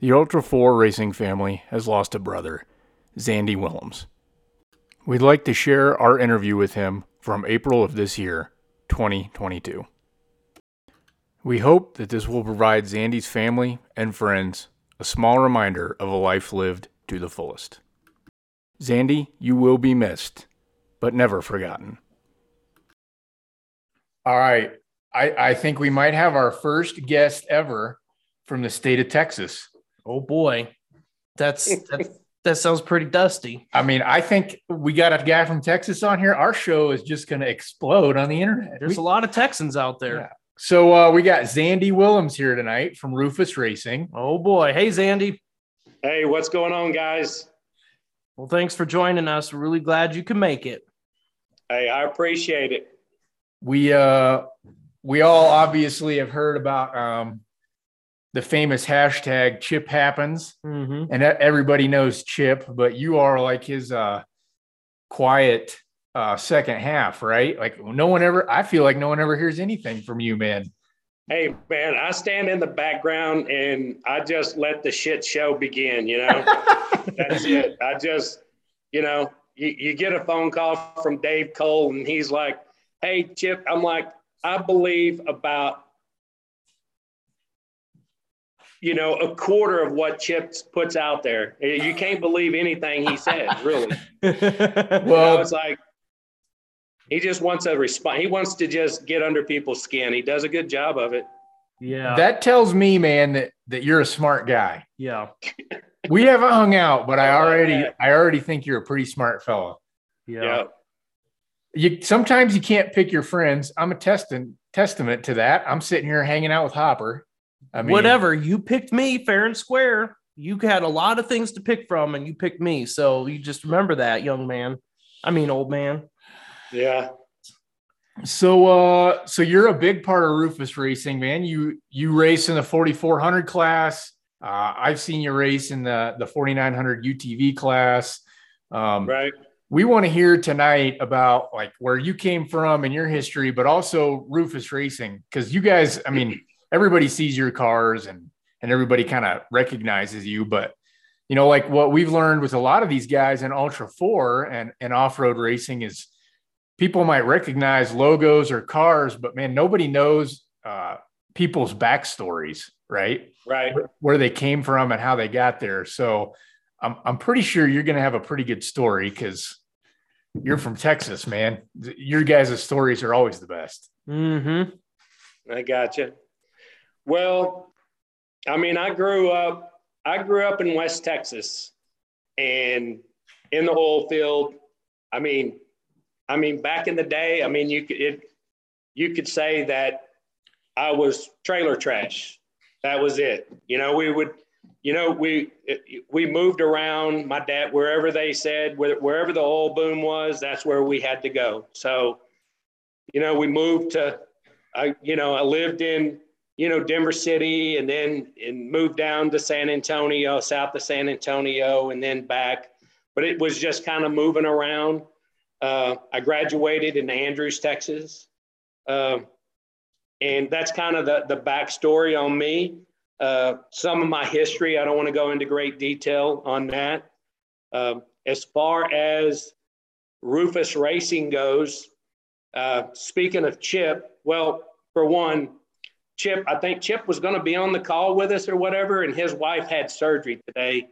The Ultra 4 racing family has lost a brother, Zandy Willems. We'd like to share our interview with him from April of this year, 2022. We hope that this will provide Zandy's family and friends a small reminder of a life lived to the fullest. Zandy, you will be missed, but never forgotten. All right. I, I think we might have our first guest ever from the state of Texas. Oh boy, that's that, that sounds pretty dusty. I mean, I think we got a guy from Texas on here. Our show is just going to explode on the internet. There's We- a lot of Texans out there. Yeah. so uh, we got Zandy Willems here tonight from Rufus Racing. Oh boy, hey Zandy. Hey, what's going on, guys? Well, thanks for joining us. We're really glad you can make it. Hey, I appreciate it. We uh, we all obviously have heard about um, the famous hashtag Chip Happens, Mm-hmm. and everybody knows Chip, but you are like his uh, quiet uh, second half, right? Like no one ever. I feel like no one ever hears anything from you, man. Hey, man, I stand in the background and I just let the shit show begin, you know? That's it. I just, you know, you, you get a phone call from Dave Cole and he's like, hey, Chip, I'm like, I believe about, you know, a quarter of what Chip puts out there. You can't believe anything he says, really. well, Well, it's like he just wants a response. He wants to just get under people's skin. He does a good job of it. yeah, That tells me, man, that that you're a smart guy. yeah, We haven't hung out, but I I already. I already think you're a pretty smart fellow. yeah, Yeah. You sometimes you can't pick your friends. I'm a testing testament to that. I'm sitting here hanging out with Hopper. I mean, Whatever you picked me fair and square. You had a lot of things to pick from, and you picked me. So you just remember that, young man. I mean, old man. Yeah. So uh so you're a big part of Rufus Racing, man. You you race in the 4400 class. Uh I've seen you race in the the 4900 UTV class. Um Right. we want to hear tonight about like where you came from and your history, but also Rufus Racing because you guys, I mean, everybody sees your cars and and everybody kind of recognizes you, but you know, like what we've learned with a lot of these guys in Ultra Four and and off road racing is people might recognize logos or cars, but man, nobody knows uh, people's backstories, right? Right. where they came from and how they got there. So I'm I'm pretty sure you're going to have a pretty good story because you're from Texas, man. Your guys' stories are always the best. Mm-hmm. I got you. Well, I mean, I grew up. I grew up in West Texas, and in the oil field. I mean, I mean, back in the day, I mean, you could it, you could say that I was trailer trash. That was it. You know, we would, you know, we we moved around. My dad, wherever they said, where- wherever the oil boom was, that's where we had to go. So, you know, we moved to, I, you know, I lived in, you know, Denver City, and then and moved down to San Antonio, south of San Antonio, and then back. But it was just kind of moving around. Uh, I graduated in Andrews, Texas. Uh, and that's kind of the, the backstory on me. Uh, some of my history, I don't want to go into great detail on that. Um, as far as Rufus Racing goes, uh, speaking of Chip, well, for one, Chip, I think Chip was going to be on the call with us or whatever, and his wife had surgery today.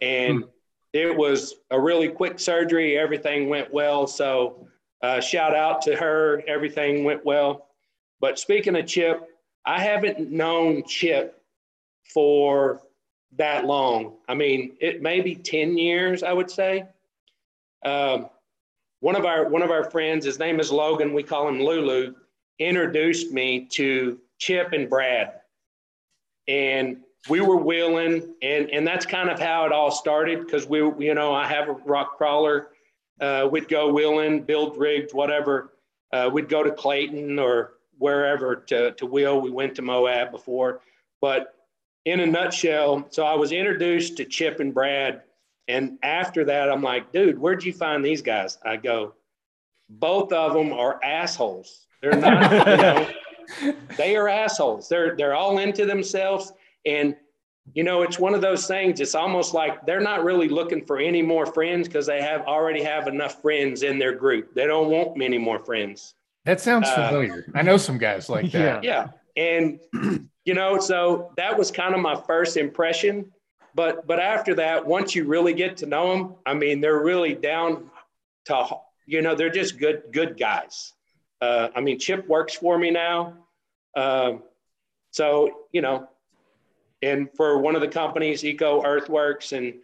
And it was a really quick surgery. Everything went well. So, uh, shout out to her. Everything went well. But speaking of Chip, I haven't known Chip for that long. I mean, it may be 10 years, I would say. Um, one of our one of our friends, his name is Logan, we call him Lulu, introduced me to Chip and Brad. And we were wheeling, and, and that's kind of how it all started because we, you know, I have a rock crawler. Uh, we'd go wheeling, build rigged, whatever. Uh, we'd go to Clayton or wherever to, to wheel. We went to Moab before. But in a nutshell, so I was introduced to Chip and Brad. And after that, I'm like, dude, where'd you find these guys? I go, both of them are assholes. They're not, you know, they are assholes. They're they're all into themselves. And you know, it's one of those things. It's almost like they're not really looking for any more friends because they have already have enough friends in their group. They don't want many more friends. That sounds uh, familiar. I know some guys like that. Yeah. yeah. And you know, so that was kind of my first impression. But but after that, once you really get to know them, I mean, they're really down to you know, they're just good good guys. Uh, I mean, Chip works for me now. Uh, so you know, and for one of the companies, Eco Earthworks. And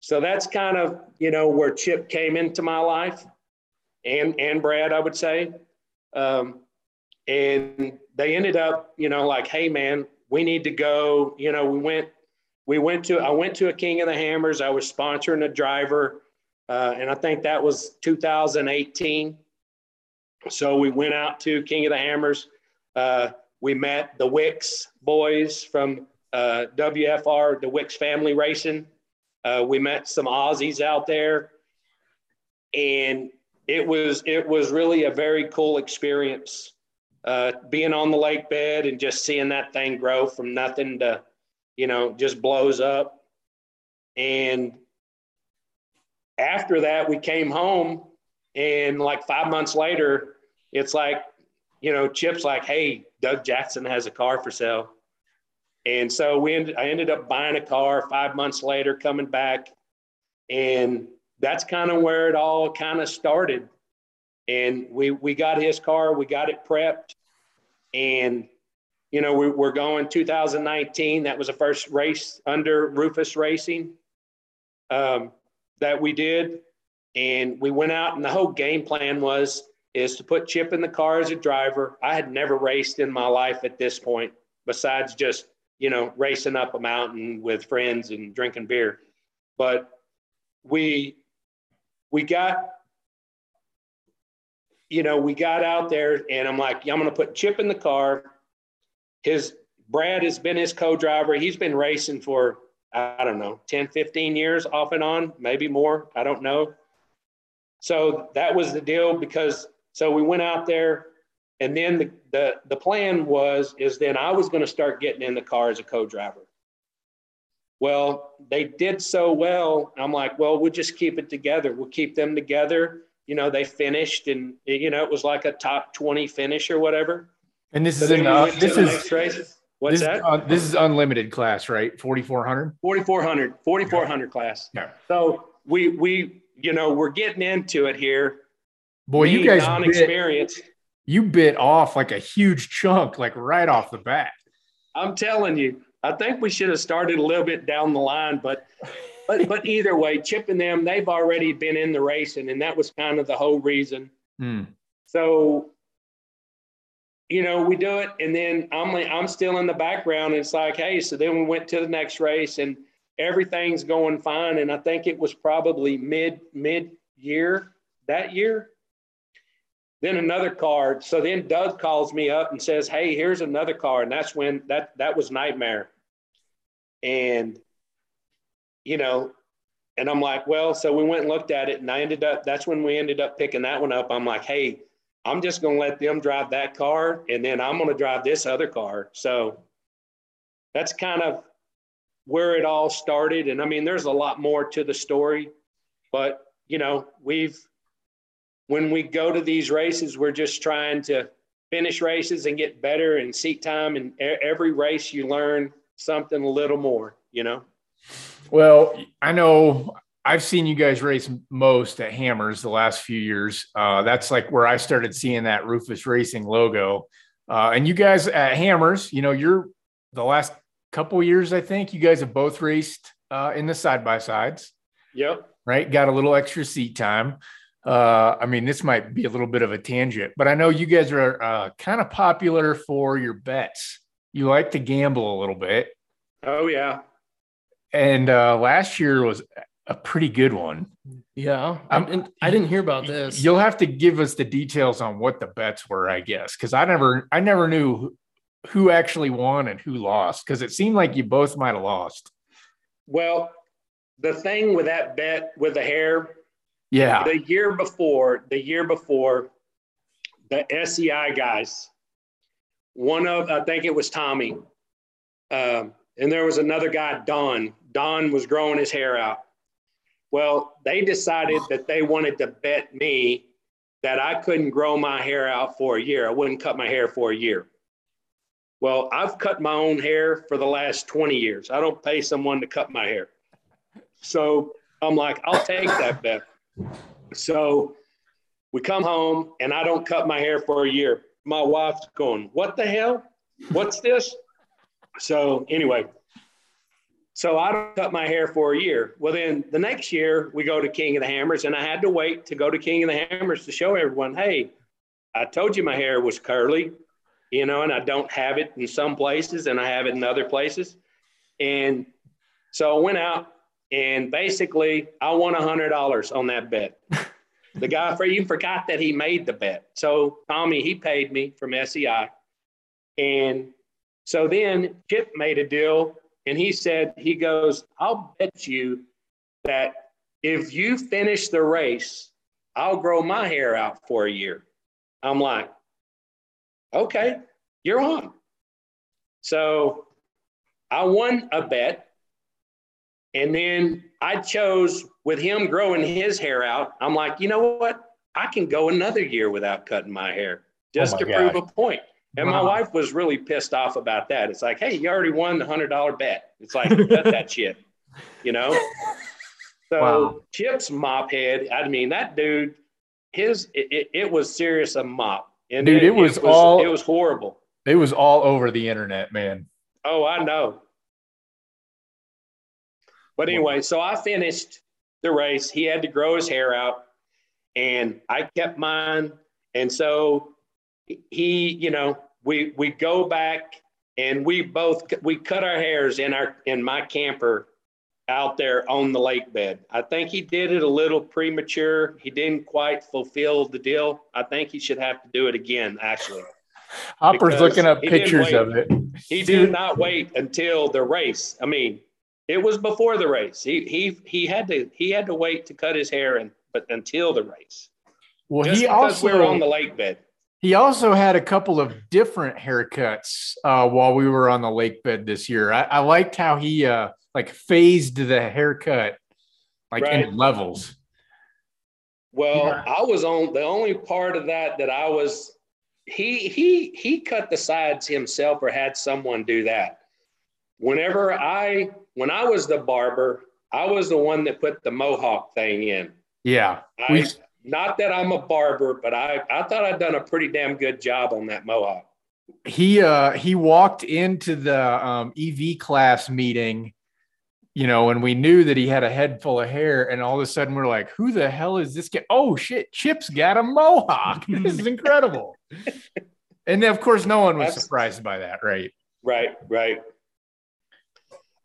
so that's kind of, you know, where Chip came into my life and, and Brad, I would say. Um, and they ended up, you know, like, hey man, we need to go. You know, we went, we went to, I went to a King of the Hammers. I was sponsoring a driver. Uh, and I think that was 2018. So we went out to King of the Hammers. Uh, we met the Wicks boys from uh, WFR, the Wicks family racing. Uh, we met some Aussies out there, and it was it was really a very cool experience. Uh, being on the lake bed and just seeing that thing grow from nothing to, you know, just blows up. And after that, we came home, and like five months later, it's like, you know, Chip's like, "Hey, Doug Jackson has a car for sale." And so we ended, I ended up buying a car five months later, coming back. And that's kind of where it all kind of started. And we, we got his car, we got it prepped. And, you know, we, we're going 2019. That was the first race under Rufus Racing um, that we did. And we went out, and the whole game plan was is to put Chip in the car as a driver. I had never raced in my life at this point, besides just you know, racing up a mountain with friends and drinking beer. But we we got you know, we got out there and I'm like, I'm going to put Chip in the car. His Brad has been his co-driver. He's been racing for I don't know, 10, 15 years off and on, maybe more. I don't know. So that was the deal because so we went out there and then the, the, the plan was, is then I was going to start getting in the car as a co-driver. Well, they did so well. I'm like, well, we'll just keep it together. We'll keep them together. You know, they finished and, you know, it was like a top 20 finish or whatever. And this so is in, uh, this is, What's this, that? Uh, this is unlimited class, right? 4,400? 4,400, 4,400 class. Yeah. So we, we, you know, we're getting into it here. Boy, you guys non-experienced. Bit, you bit off like a huge chunk, like right off the bat. I'm telling you, I think we should have started a little bit down the line, but but but either way, Chip and them, they've already been in the racing, and that was kind of the whole reason. Hmm. So, you know, we do it, and then I'm I'm still in the background. And it's like, hey, so then we went to the next race, and everything's going fine. And I think it was probably mid mid year that year then another card. So then Doug calls me up and says, "Hey, here's another card," and that's when that that was nightmare. And you know, and I'm like, well, so we went and looked at it, and I ended up. That's when we ended up picking that one up. I'm like, hey, I'm just to let them drive that car, and then I'm to drive this other car. So that's kind of where it all started. And I mean, there's a lot more to the story, but you know, we've when we go to these races, we're just trying to finish races and get better and seat time. And every race, you learn something a little more, you know? Well, I know I've seen you guys race most at Hammers the last few years. Uh, that's like where I started seeing that Rufus Racing logo. Uh, and you guys at Hammers, you know, you're the last couple years, I think you guys have both raced uh, in the side by sides. Yep. Right. Got a little extra seat time. Uh, I mean, this might be a little bit of a tangent, but I know you guys are uh, kind of popular for your bets. You like to gamble a little bit. Oh yeah. And uh, last year was a pretty good one. Yeah, I'm, I didn't hear about this. You'll have to give us the details on what the bets were, I guess, because I never, I never knew who actually won and who lost, because it seemed like you both might have lost. Well, the thing with that bet with the hair yeah. The year before, the year before, the SEI guys, one of, I think it was Tommy, um, and there was another guy, Don. Don was growing his hair out. Well, they decided that they wanted to bet me that I couldn't grow my hair out for a year. I wouldn't cut my hair for a year. Well, I've cut my own hair for the last 20 years. I don't pay someone to cut my hair. So I'm like, I'll take that bet. So we come home and I don't cut my hair for a year. My wife's going, What the hell? What's this? So anyway, so I don't cut my hair for a year. Well, then the next year we go to King of the Hammers, and I had to wait to go to King of the Hammers to show everyone, hey, I told you my hair was curly, you know, and I don't have it in some places and I have it in other places. And so I went out and basically I won a hundred dollars on that bet. the guy for even forgot that he made the bet. So Tommy, he paid me from SEI. And so then Chip made a deal and he said, he goes, I'll bet you that if you finish the race, I'll grow my hair out for a year. I'm like, okay, you're on. So I won a bet. And then I chose with him growing his hair out. I'm like, you know what? I can go another year without cutting my hair oh just oh my to gosh. prove a point. And wow. my wife was really pissed off about that. It's like, hey, you already won the hundred dollar bet. It's like, cut that shit, you know. So wow. Chip's mop head. I mean, that dude, his it, it, it was serious a mop. And dude, it, it was, was all it was horrible. It was all over the internet, man. Oh, I know. But anyway, so I finished the race. He had to grow his hair out, and I kept mine. And so he, you know, we we go back and we both we cut our hairs in our in my camper out there on the lake bed. I think he did it a little premature. He didn't quite fulfill the deal. I think he should have to do it again, actually. Hopper's looking up pictures of it. He did not wait until the race. I mean, it was before the race. He he he had to he had to wait to cut his hair and but until the race. Well, Just he also we were on the lake bed. He also had a couple of different haircuts uh, while we were on the lake bed this year. I, I liked how he uh, like phased the haircut like right. in levels. Well, yeah. I was on the only part of that that I was he he he cut the sides himself or had someone do that. Whenever I when I was the barber, I was the one that put the mohawk thing in. Yeah. I, we, not that I'm a barber, but I, I thought I'd done a pretty damn good job on that mohawk. He uh he walked into the um, EV class meeting, you know, and we knew that he had a head full of hair, and all of a sudden we're like, "Who the hell is this guy? Oh shit, Chip's got a mohawk! this is incredible!" and of course, no one was surprised by that, right? Right, right.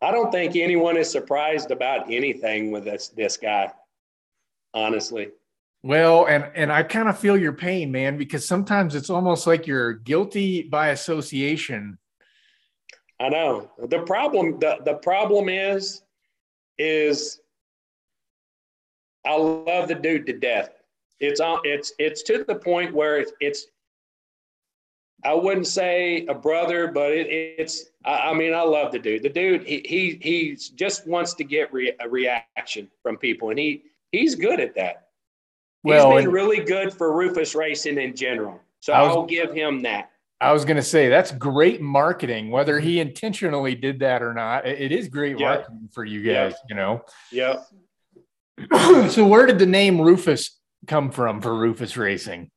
I don't think anyone is surprised about anything with this this guy, honestly. Well, and and I kind of feel your pain, man, because sometimes it's almost like you're guilty by association. I know. The problem the, the problem is is I love the dude to death. It's on it's it's to the point where it's, it's I wouldn't say a brother, but it, it's I, I, mean I love the dude. The dude he he he just wants to get re, a reaction from people, and he he's good at that. Well, he's been really good for Rufus Racing in general. So was, I'll give him that. I was going to say that's great marketing, whether he intentionally did that or not. it is great yep. marketing for you guys, yep. you know. Yeah. so where did the name Rufus come from for Rufus Racing?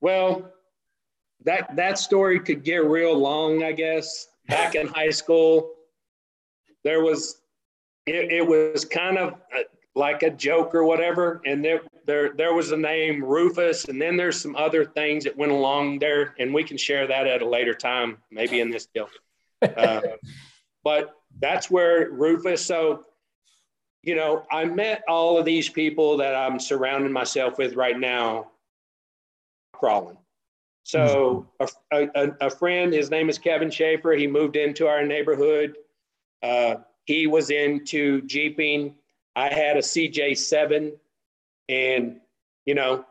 Well, that that story could get real long, I guess. Back in high school, there was it, it was kind of uh, like a joke or whatever. And there, there, there was a name Rufus, and then there's some other things that went along there, and we can share that at a later time, maybe in this deal. Uh, but that's where Rufus. So, you know, I met all of these people that I'm surrounding myself with right now, crawling. So, a, a, a friend, his name is Kevin Schaefer. He moved into our neighborhood. Uh, he was into jeeping I had a CJ7 and, you know,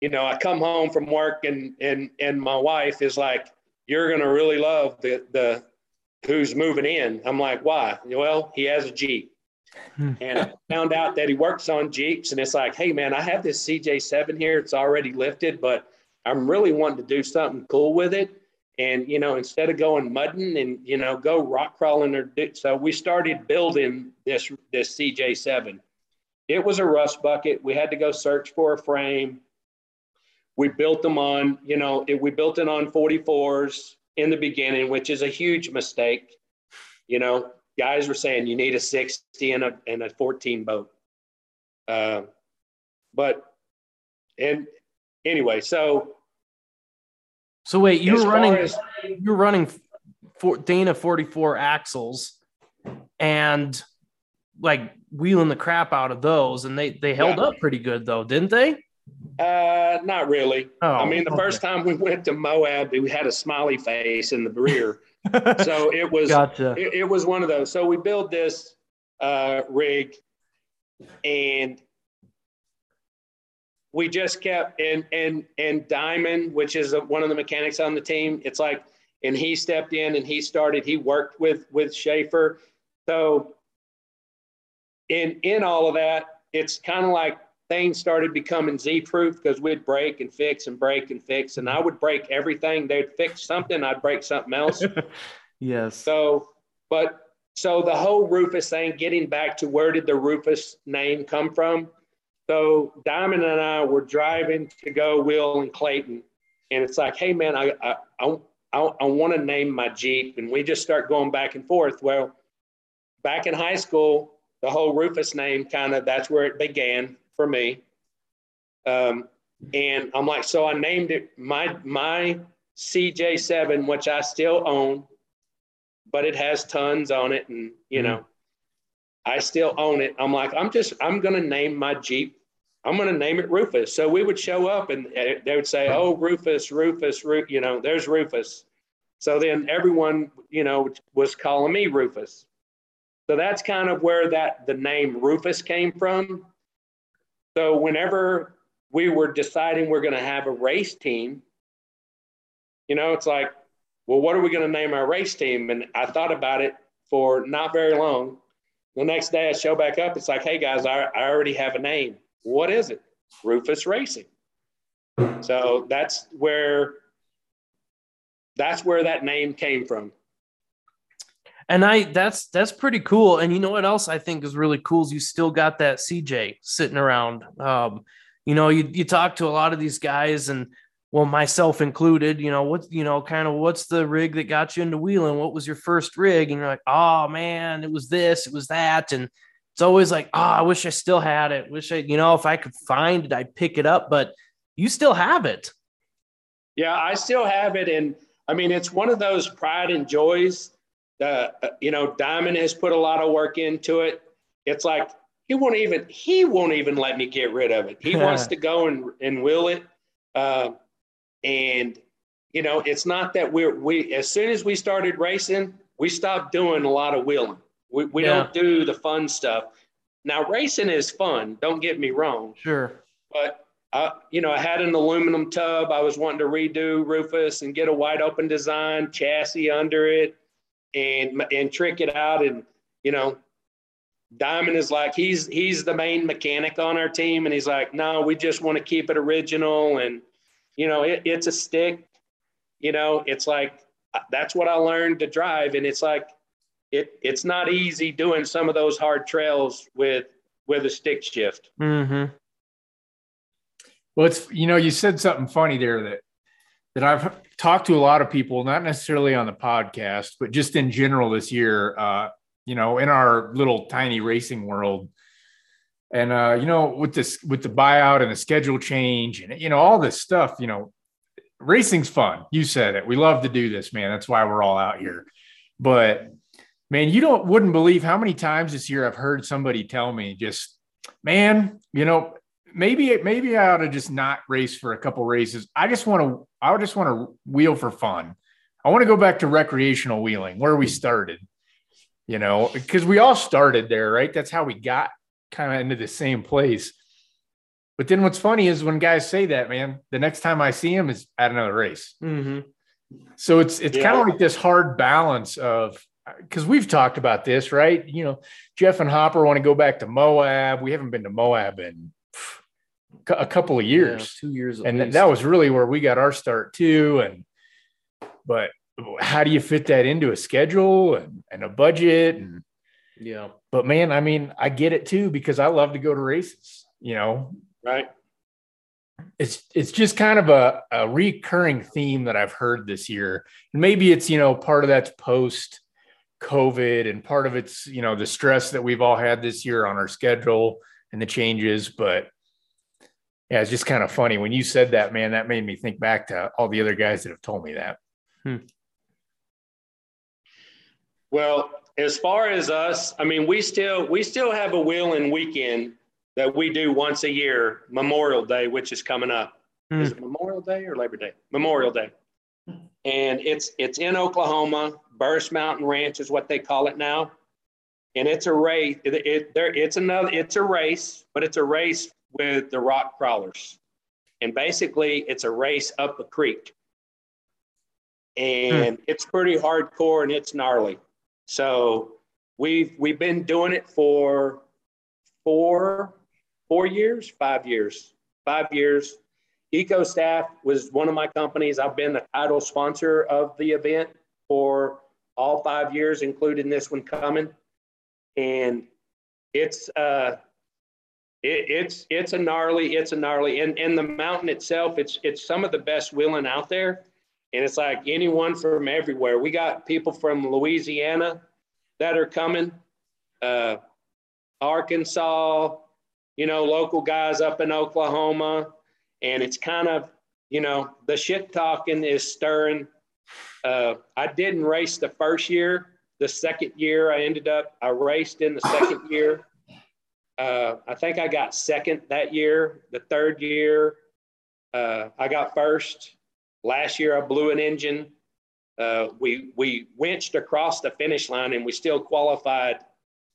you know, I come home from work and, and, and my wife is like, you're going to really love the, the, who's moving in. I'm like, why? Well, he has a Jeep. Hmm. and I found out that he works on Jeeps. And it's like, hey, man, I have this CJ7 here. It's already lifted, but I'm really wanting to do something cool with it. And, you know, instead of going mudding and, you know, go rock crawling or do, so we started building this, this CJ7. It was a rust bucket. We had to go search for a frame. We built them on, you know, it, we built it on 44s in the beginning, which is a huge mistake. You know, guys were saying you need a 60 and a, and a 14 bolt. Uh, but, and anyway, so So wait, you as were running as- you're running for Dana 44 axles and like wheeling the crap out of those and they they held Yeah. up pretty good though, didn't they? uh, not really. Oh, I mean, the first time we went to Moab, we had a smiley face in the rear. so it was, gotcha. it, it was one of those. So we built this uh, rig and we just kept and and and Diamond, which is one of the mechanics on the team, it's like and he stepped in and he started. He worked with with Schaefer. So in in all of that, it's kind of like things started becoming Z proof because we'd break and fix and break and fix, and I would break everything. They'd fix something, I'd break something else. yes. So, but so the whole Rufus thing, getting back to where did the Rufus name come from? So Diamond and I were driving to go Will and Clayton, and it's like, hey man, I I I, I, I want to name my Jeep, and we just start going back and forth. Well, back in high school, the whole Rufus name kind of that's where it began for me. Um, and I'm like, so I named it my my CJ7, which I still own, but it has tons on it, and you know, I still own it. I'm like, I'm just, I'm gonna name my Jeep. I'm gonna name it Rufus. So we would show up, and uh, they would say, "Oh, Rufus, Rufus, Ru-, you know, there's Rufus." So then everyone, you know, was calling me Rufus. So that's kind of where that the name Rufus came from. So whenever we were deciding we're going to have a race team, you know, it's like, well, what are we going to name our race team? And I thought about it for not very long. The next day I show back up, it's like, hey guys, I, I already have a name. What is it? Rufus Racing. So that's where that's where that name came from. And I that's that's pretty cool. And you know what else I think is really cool is you still got that CJ sitting around. Um, you know, you you talk to a lot of these guys and well, myself included, you know, what you know, kind of what's the rig that got you into wheeling? What was your first rig? And you're like, oh man, it was this, it was that. And it's always like, oh, I wish I still had it. Wish I, you know, if I could find it, I'd pick it up, but you still have it. Yeah, I still have it. And I mean, it's one of those pride and joys uh, you know, Diamond has put a lot of work into it. It's like, he won't even, he won't even let me get rid of it. He wants to go and, and wheel it. Uh, and, you know, it's not that we're, we, as soon as we started racing, we stopped doing a lot of wheeling. We, we Yeah. don't do the fun stuff. Now, racing is fun. Don't get me wrong Sure. but I, you know, I had an aluminum tub. I was wanting to redo Rufus and get a wide open design chassis under it, and and trick it out. And you know, Diamond is like he's he's the main mechanic on our team, and he's like, no, we just want to keep it original. And you know, it, it's a stick. You know, it's like that's what I learned to drive, and it's like it it's not easy doing some of those hard trails with with a stick shift. Mm-hmm. Well, it's you know, you said something funny there that that I've talked to a lot of people, not necessarily on the podcast, but just in general this year. Uh, you know, in our little tiny racing world, and uh, you know, with this with the buyout and the schedule change, and you know, all this stuff. You know, racing's fun. You said it. We love to do this, man. That's why we're all out here. But man, you don't wouldn't believe how many times this year I've heard somebody tell me, just man, you know, maybe maybe I ought to just not race for a couple races. I just want to I just want to wheel for fun. I want to go back to recreational wheeling where we started. You know, because we all started there, right? That's how we got kind of into the same place. But then what's funny is when guys say that, man, the next time I see him is at another race. Mm-hmm. So it's it's Yeah. kind of like this hard balance of because we've talked about this, right? You know, Jeff and Hopper want to go back to Moab. We haven't been to Moab in a couple of years, yeah, two years, and that was really where we got our start too. And but how do you fit that into a schedule and, and a budget? And yeah, but man, I mean, I get it too because I love to go to races. You know, right? It's it's just kind of a, a recurring theme that I've heard this year. And maybe it's, you know, part of that's post COVID and part of it's, you know, the stress that we've all had this year on our schedule and the changes. But yeah, it's just kind of funny. When you said that, man, that made me think back to all the other guys that have told me that. Hmm. Well, as far as us, I mean, we still we still have a wheeling weekend that we do once a year, Memorial Day, which is coming up. Hmm. Is it Memorial Day or Labor Day? Memorial Day. And it's it's in Oklahoma. Burris Mountain Ranch is what they call it now. And it's a race. It, it, there, it's another. It's a race, but it's a race with the rock crawlers. And basically, it's a race up a creek. And hmm. it's pretty hardcore and it's gnarly. So we've we've been doing it for four four years, five years, five years. EcoStaff was one of my companies. I've been the title sponsor of the event for all five years, including this one coming. And it's uh, it, it's it's a gnarly, it's a gnarly, and and the mountain itself, it's it's some of the best wheeling out there, and it's like anyone from everywhere. We got people from Louisiana that are coming, uh, Arkansas, you know, local guys up in Oklahoma, and it's kind of you know the shit talking is stirring uh, I didn't race the first year. The second year, I ended up, I raced in the second year. Uh, I think I got second that year. The third year, uh, I got first. Last year, I blew an engine. Uh, we we winched across the finish line, and we still qualified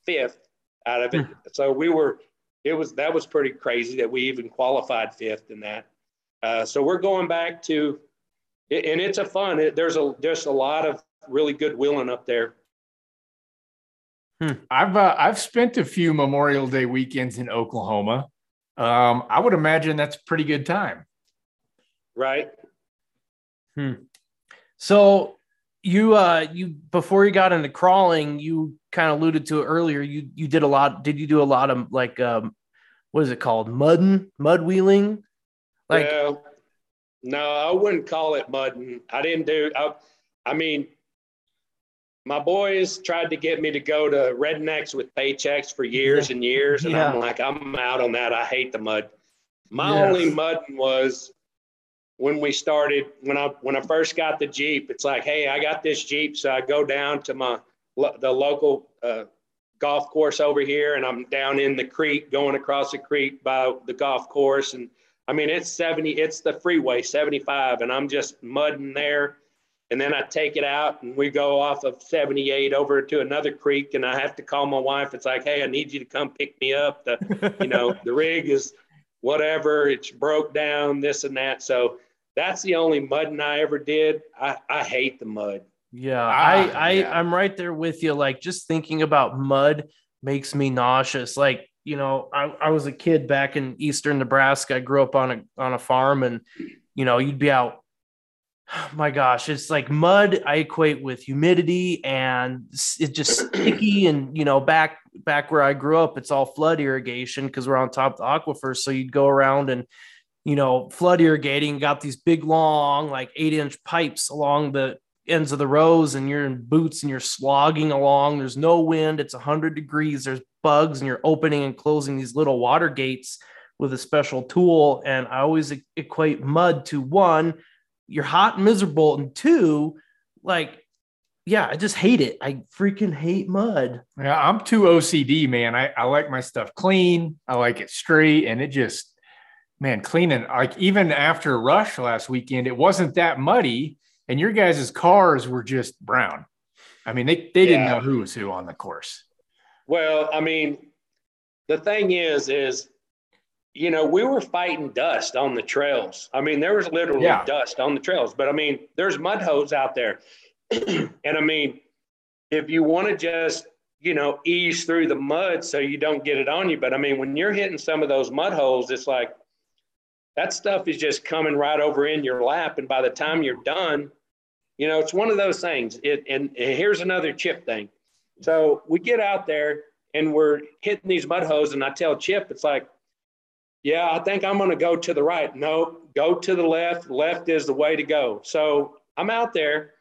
fifth out of it. Hmm. So we were. It was that was pretty crazy that we even qualified fifth in that. Uh, so we're going back to and it's a fun. It, there's a there's a lot of really good wheeling up there. Hmm. I've uh, I've spent a few Memorial Day weekends in Oklahoma. Um, I would imagine that's a pretty good time. Right. Hmm. So you uh you before you got into crawling, you kind of alluded to it earlier. You you did a lot. Did you do a lot of like um what is it called? Mudding, mud wheeling? Like yeah. No, I wouldn't call it mudding. I didn't do. I, I mean, my boys tried to get me to go to rednecks with paychecks for years and years, and yeah. I'm like, I'm out on that. I hate the mud. My yes. only mudding was when we started when I when I first got the Jeep. It's like, hey, I got this Jeep, so I go down to my the local uh, golf course over here, and I'm down in the creek, going across the creek by the golf course, and I mean, it's 70, it's the freeway 75, and I'm just mudding there. And then I take it out and we go off of 78 over to another creek. And I have to call my wife. It's like, hey, I need you to come pick me up. The, you know, the rig is whatever, it's broke down, this and that. So that's the only mudding I ever did. I, I hate the mud. Yeah, ah, I, I yeah. I'm right there with you. Like just thinking about mud makes me nauseous. Like you know, I, I was a kid back in eastern Nebraska. I grew up on a on a farm, and you know, you'd be out. My gosh, it's like mud. I equate with humidity, and it's just sticky. And you know, back back where I grew up, it's all flood irrigation because we're on top of the aquifer. So you'd go around and you know, flood irrigating. Got these big, long, like eight inch pipes along the ends of the rows and you're in boots and you're slogging along. There's no wind. It's 100 degrees. There's bugs and you're opening and closing these little water gates with a special tool. And I always equate mud to one, you're hot and miserable. And two, like, yeah, I just hate it. I freaking hate mud. Yeah, I'm too OCD, man. I, I like my stuff clean. I like it straight. And it just, man, cleaning, like even after Rush last weekend, it wasn't that muddy and your guys' cars were just brown. I mean, they, they yeah. didn't know who was who on the course. Well, I mean, the thing is, is, you know, we were fighting dust on the trails. I mean, there was literally yeah. dust on the trails, but I mean, there's mud holes out there. and I mean, if you want to just you know ease through the mud so you don't get it on you, but I mean when you're hitting some of those mud holes, it's like that stuff is just coming right over in your lap, and by the time you're done, you know it's one of those things. It and, and here's another chip thing. So we get out there and we're hitting these mud holes, and I tell Chip, it's like yeah, I think I'm going to go to the right. No, go to the left. Left is the way to go. So I'm out there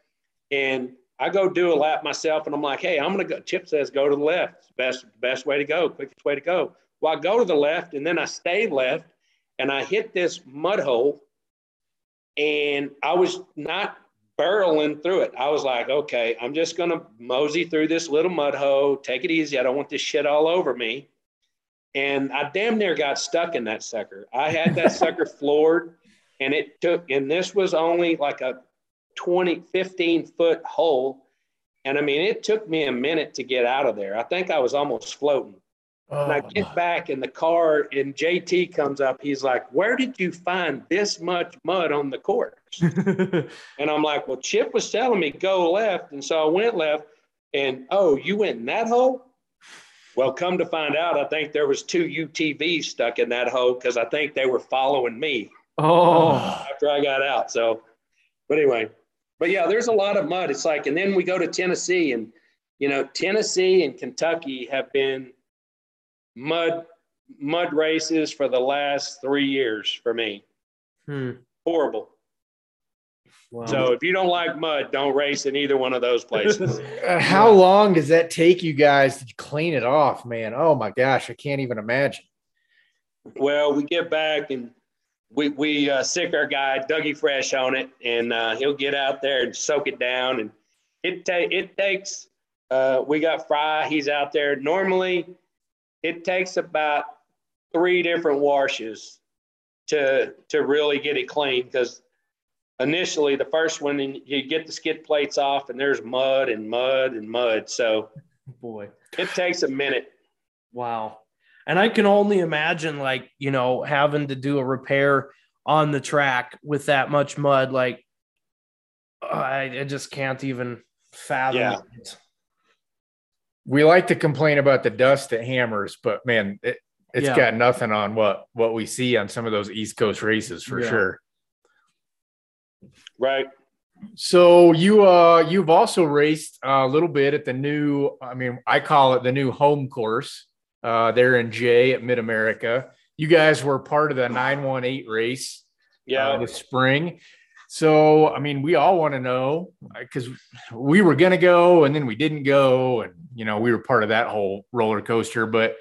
and I go do a lap myself and I'm like, hey, I'm going to go. Chip says go to the left. It's Best, best way to go, quickest way to go. Well, I go to the left and then I stay left and I hit this mud hole and I was not barreling through it. I was like, okay, I'm just going to mosey through this little mud hole, take it easy. I don't want this shit all over me and I damn near got stuck in that sucker. I had that sucker floored, and it took, and this was only like a 20, 15 foot hole. And I mean, it took me a minute to get out of there. I think I was almost floating. Oh. And I oh. get back in the car, and JT comes up. He's like, Where did you find this much mud on the course? and I'm like, Well, Chip was telling me go left. And so I went left. And oh, you went in that hole? Well, come to find out, I think there was two UTVs stuck in that hole because I think they were following me. Oh, after I got out. So, but anyway, but yeah, there's a lot of mud. It's like, and then we go to Tennessee, and you know, Tennessee and Kentucky have been mud mud races for the last three years for me. Hmm. Horrible. Wow. So if you don't like mud, don't race in either one of those places. Uh, how long does that take you guys to clean it off, man? Oh my gosh, I can't even imagine. Well, we get back and we we uh, sic our guy Dougie Fresh on it, and uh, he'll get out there and soak it down. And it ta- it takes. Uh, we got Fry. He's out there. Normally, it takes about three different washes to to really get it clean because initially the first one you get the skid plates off and there's mud and mud and mud so boy it takes a minute wow and i can only imagine like you know having to do a repair on the track with that much mud like i, I just can't even fathom yeah. it we like to complain about the dust at hammers but man it, it's yeah. got nothing on what what we see on some of those east coast races for yeah. sure Right. So you uh you've also raced a little bit at the new I mean I call it the new home course uh there in Jay at Mid America. You guys were part of the 918 race yeah uh, this spring. So I mean we all want to know cuz we were going to go and then we didn't go and you know we were part of that whole roller coaster but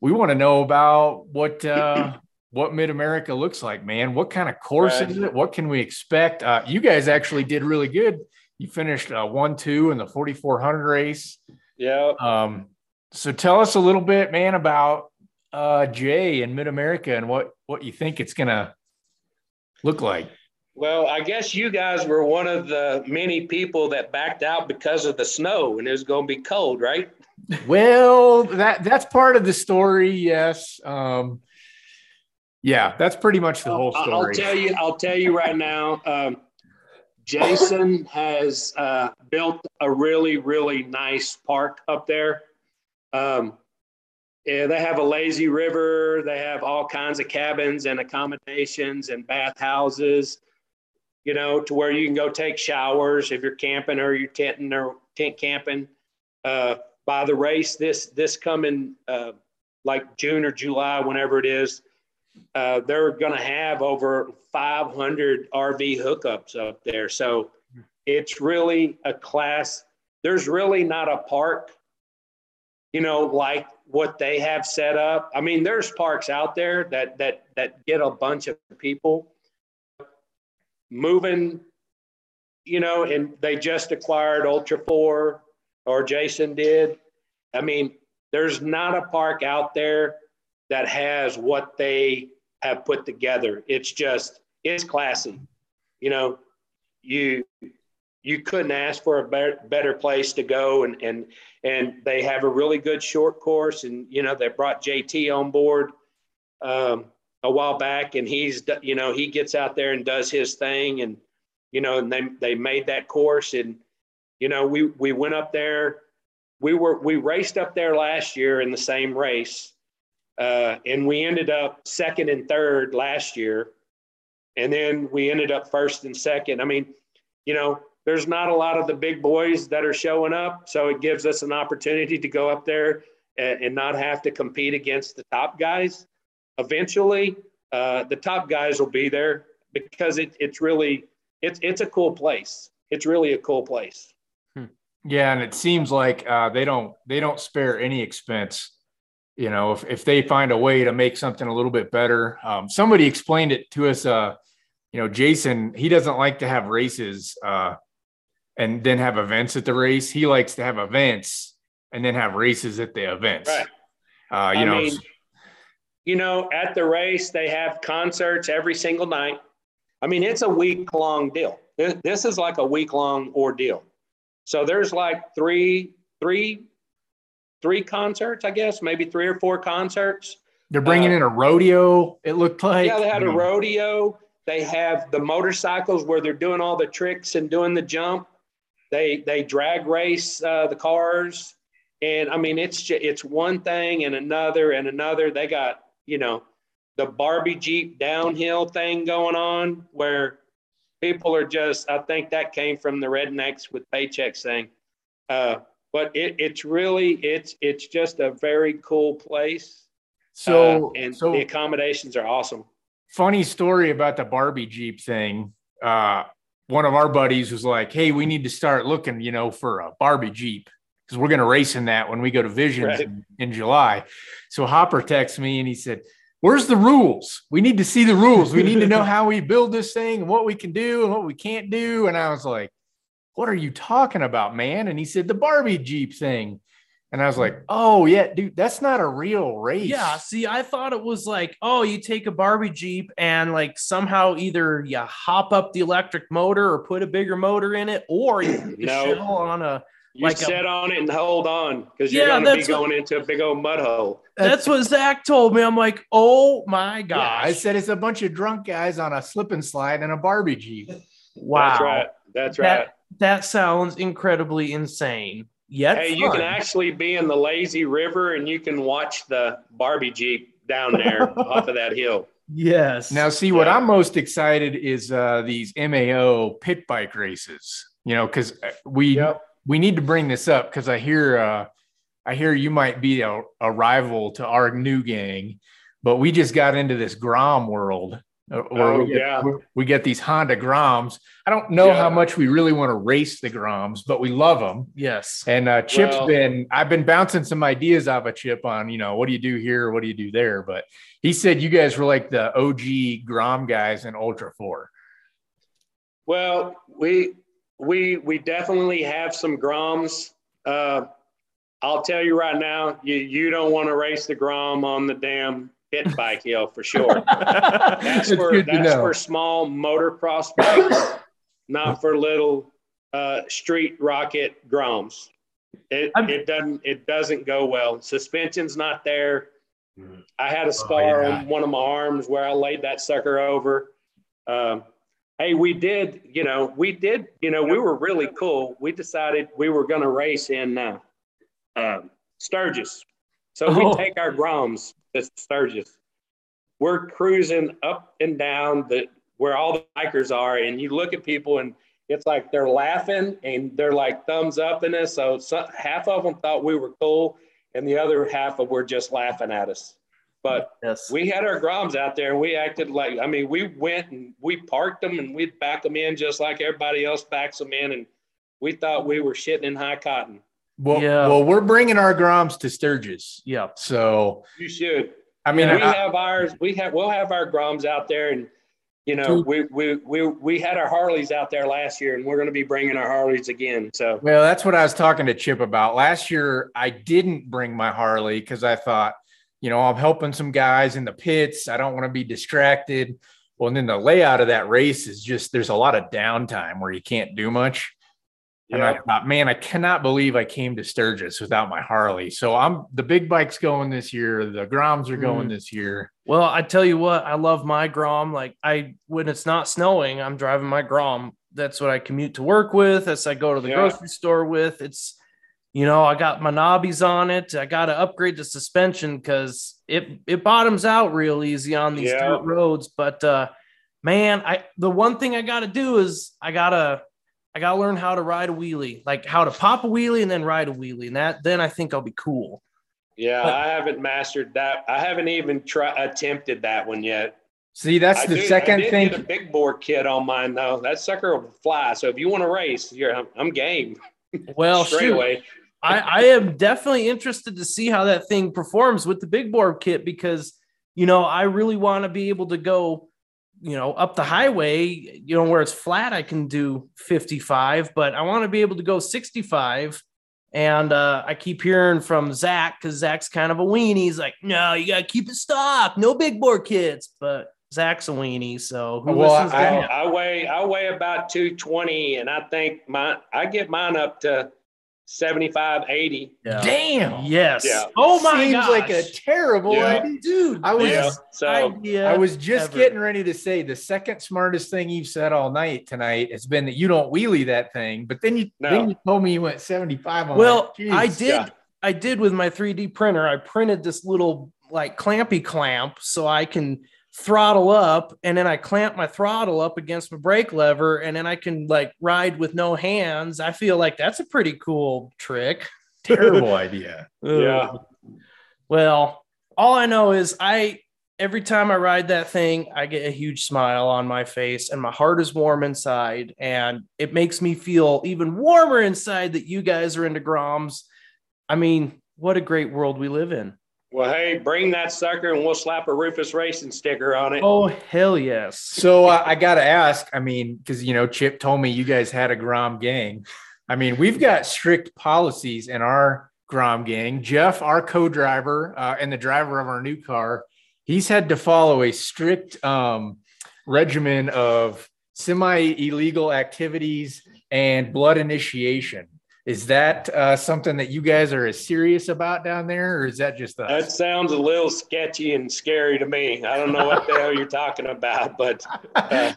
we want to know about what uh what Mid America looks like, man. What kind of course right. is it? What can we expect? Uh, you guys actually did really good. You finished uh, one two in the 4400 race. Yeah. Um, so tell us a little bit, man, about uh, Jay and Mid America and what what you think it's gonna look like. Well, I guess you guys were one of the many people that backed out because of the snow and it was going to be cold, right? well, that that's part of the story, yes. Um, yeah, that's pretty much the whole story. I'll tell you. I'll tell you right now. Um, Jason has uh, built a really, really nice park up there. Um, yeah, they have a lazy river. They have all kinds of cabins and accommodations and bathhouses. You know, to where you can go take showers if you're camping or you're tenting or tent camping. Uh, by the race this this coming uh, like June or July, whenever it is, uh, they're going to have over 500 RV hookups up there. So it's really a class. There's really not a park, you know, like what they have set up. I mean, there's parks out there that that that get a bunch of people moving, you know, and they just acquired Ultra Four, or Jason did. I mean, there's not a park out there that has what they have put together. It's just it's classy. You know, you you couldn't ask for a better, better place to go and and and they have a really good short course and you know they brought JT on board um, a while back and he's you know he gets out there and does his thing and you know and they they made that course and you know, we we went up there. We were we raced up there last year in the same race, uh, and we ended up second and third last year, and then we ended up first and second. I mean, you know, there's not a lot of the big boys that are showing up, so it gives us an opportunity to go up there and, and not have to compete against the top guys. Eventually, uh, the top guys will be there because it, it's really it's it's a cool place. It's really a cool place. Hmm. Yeah, and it seems like uh, they don't they don't spare any expense. You know, if if they find a way to make something a little bit better, um, somebody explained it to us. Uh, you know, Jason he doesn't like to have races uh, and then have events at the race. He likes to have events and then have races at the events. Right. Uh, you I know. Mean, you know, at the race, they have concerts every single night. I mean, it's a week long deal. This is like a week long ordeal. So there's like three, three, three concerts, I guess, maybe three or four concerts. They're bringing uh, in a rodeo. It looked like. Yeah, they had a rodeo. They have the motorcycles where they're doing all the tricks and doing the jump. They they drag race uh, the cars, and I mean it's just, it's one thing and another and another. They got you know, the Barbie Jeep downhill thing going on where people are just, I think that came from the rednecks with paychecks thing. Uh, but it, it's really, it's, it's just a very cool place. So, uh, and so the accommodations are awesome. Funny story about the Barbie Jeep thing. Uh, one of our buddies was like, Hey, we need to start looking, you know, for a Barbie Jeep because we're going to race in that when we go to Visions right. in, in, July. So Hopper texts me and he said, Where's the rules? We need to see the rules. We need to know how we build this thing and what we can do and what we can't do. And I was like, What are you talking about, man? And he said, The Barbie Jeep thing. And I was hmm. like, oh, yeah, dude, that's not a real race. Yeah. See, I thought it was like, oh, you take a Barbie Jeep and like somehow either you hop up the electric motor or put a bigger motor in it, or you no. on a you like sit a, on it and hold on because you're yeah, going to be going what, into a big old mud hole. That's what Zach told me. I'm like, oh my god! Yeah, I said it's a bunch of drunk guys on a slip and slide and a Barbie Jeep. Wow, that's right. That's right. That, that sounds incredibly insane. Yet, hey, fun. you can actually be in the lazy river and you can watch the Barbie Jeep down there off of that hill. Yes. Now, see what I'm most excited is uh, these MAO pit bike races. You know, because we. Yep we need to bring this up because I hear uh, I hear you might be a, a, rival to our new gang, but we just got into this Grom world. Uh, oh, we get, yeah. we get these Honda Groms. I don't know yeah. how much we really want to race the Groms, but we love them. Yes. And uh, Chip's well, been, I've been bouncing some ideas off a Chip on, you know, what do you do here? What do you do there? But he said you guys were like the OG Grom guys in Ultra 4. Well, we we we definitely have some Groms. Uh, I'll tell you right now, you you don't want to race the Grom on the damn pit bike hill for sure. that's for that's for small motocross bikes, not for little uh, street rocket Groms. It, it doesn't it doesn't go well. Suspension's not there. I had a scar oh, yeah. on one of my arms where I laid that sucker over. Um, hey, we did, you know, we did, you know, we were really cool. We decided we were going to race in uh, uh, Sturgis. So oh. we take our Groms to Sturgis. We're cruising up and down the where all the bikers are, and you look at people and it's like they're laughing and they're like thumbs up in us. So, so half of them thought we were cool, and the other half of were just laughing at us. But yes. we had our Groms out there and we acted like, I mean, we went and we parked them and we'd back them in just like everybody else backs them in. And we thought we were shitting in high cotton. Well, yeah. well, we're bringing our Groms to Sturgis. Yeah. So you should. I mean, we I, have ours. We have we'll have our Groms out there, and you know, we we we we had our Harleys out there last year, and we're going to be bringing our Harleys again. So well, that's what I was talking to Chip about last year. I didn't bring my Harley because I thought you know, I'm helping some guys in the pits. I don't want to be distracted. Well, and then the layout of that race is just there's a lot of downtime where you can't do much. Yeah. And I thought, man, I cannot believe I came to Sturgis without my Harley. So I'm the big bike's going this year. The Groms are going mm. this year. Well, I tell you what, I love my Grom. Like I when it's not snowing, I'm driving my Grom that's what I commute to work with. That's I go to the Yeah. grocery store with. It's you know, I got my knobbies on it. I got to upgrade the suspension because it it bottoms out real easy on these Yeah. dirt roads. But uh, man, I the one thing I got to do is I gotta I gotta learn how to ride a wheelie, like how to pop a wheelie and then ride a wheelie, and that then I think I'll be cool. Yeah, But- I haven't mastered that. I haven't even tried attempted that one yet. See, that's I the did- I second did thing. Get a big bore kit on mine though. That sucker will fly. So if you want to race, you're I'm, I'm game Well, straight shoot. away. I, I am definitely interested to see how that thing performs with the big bore kit because you know I really want to be able to go you know up the highway you know where it's flat I can do 55 but I want to be able to go 65 and uh, I keep hearing from Zach because Zach's kind of a weenie. He's like no you gotta keep it stock. No big bore kits but Zach's a weenie so who Well, listens to I-? I weigh I weigh about 220 and I think my I get mine up to 75, 80. Yeah. Damn. yes Yeah. oh my god Seems gosh. like a terrible Yeah. idea, dude. I was Yeah. So idea I was just ever. getting ready to say the second smartest thing you've said all night tonight has been that you don't wheelie that thing. But then you No. then you told me you went 75 on Well, that. I did. Yeah. I did with my 3D printer. I printed this little like clampy clamp so I can throttle up, and then I clamp my throttle up against my brake lever, and then I can like ride with no hands. I feel like that's a pretty cool trick. terrible idea. Yeah. Well, all I know is I every time I ride that thing, I get a huge smile on my face and my heart is warm inside. And it makes me feel even warmer inside that you guys are into Groms. I mean, what a great world we live in. Well, hey, bring that sucker and we'll slap a Rufus Racing sticker on it. Oh, hell yes. So uh, I got to ask. I mean, because you know, Chip told me you guys had a Grom gang. I mean, we've got strict policies in our Grom gang. Jeff, our co-driver uh, and the driver of our new car, he's had to follow a strict um, regimen of semi-illegal activities and blood initiation. Is that uh, something that you guys are as serious about down there, or is that just us? That sounds a little sketchy and scary to me. I don't know what the hell you're talking about, but uh,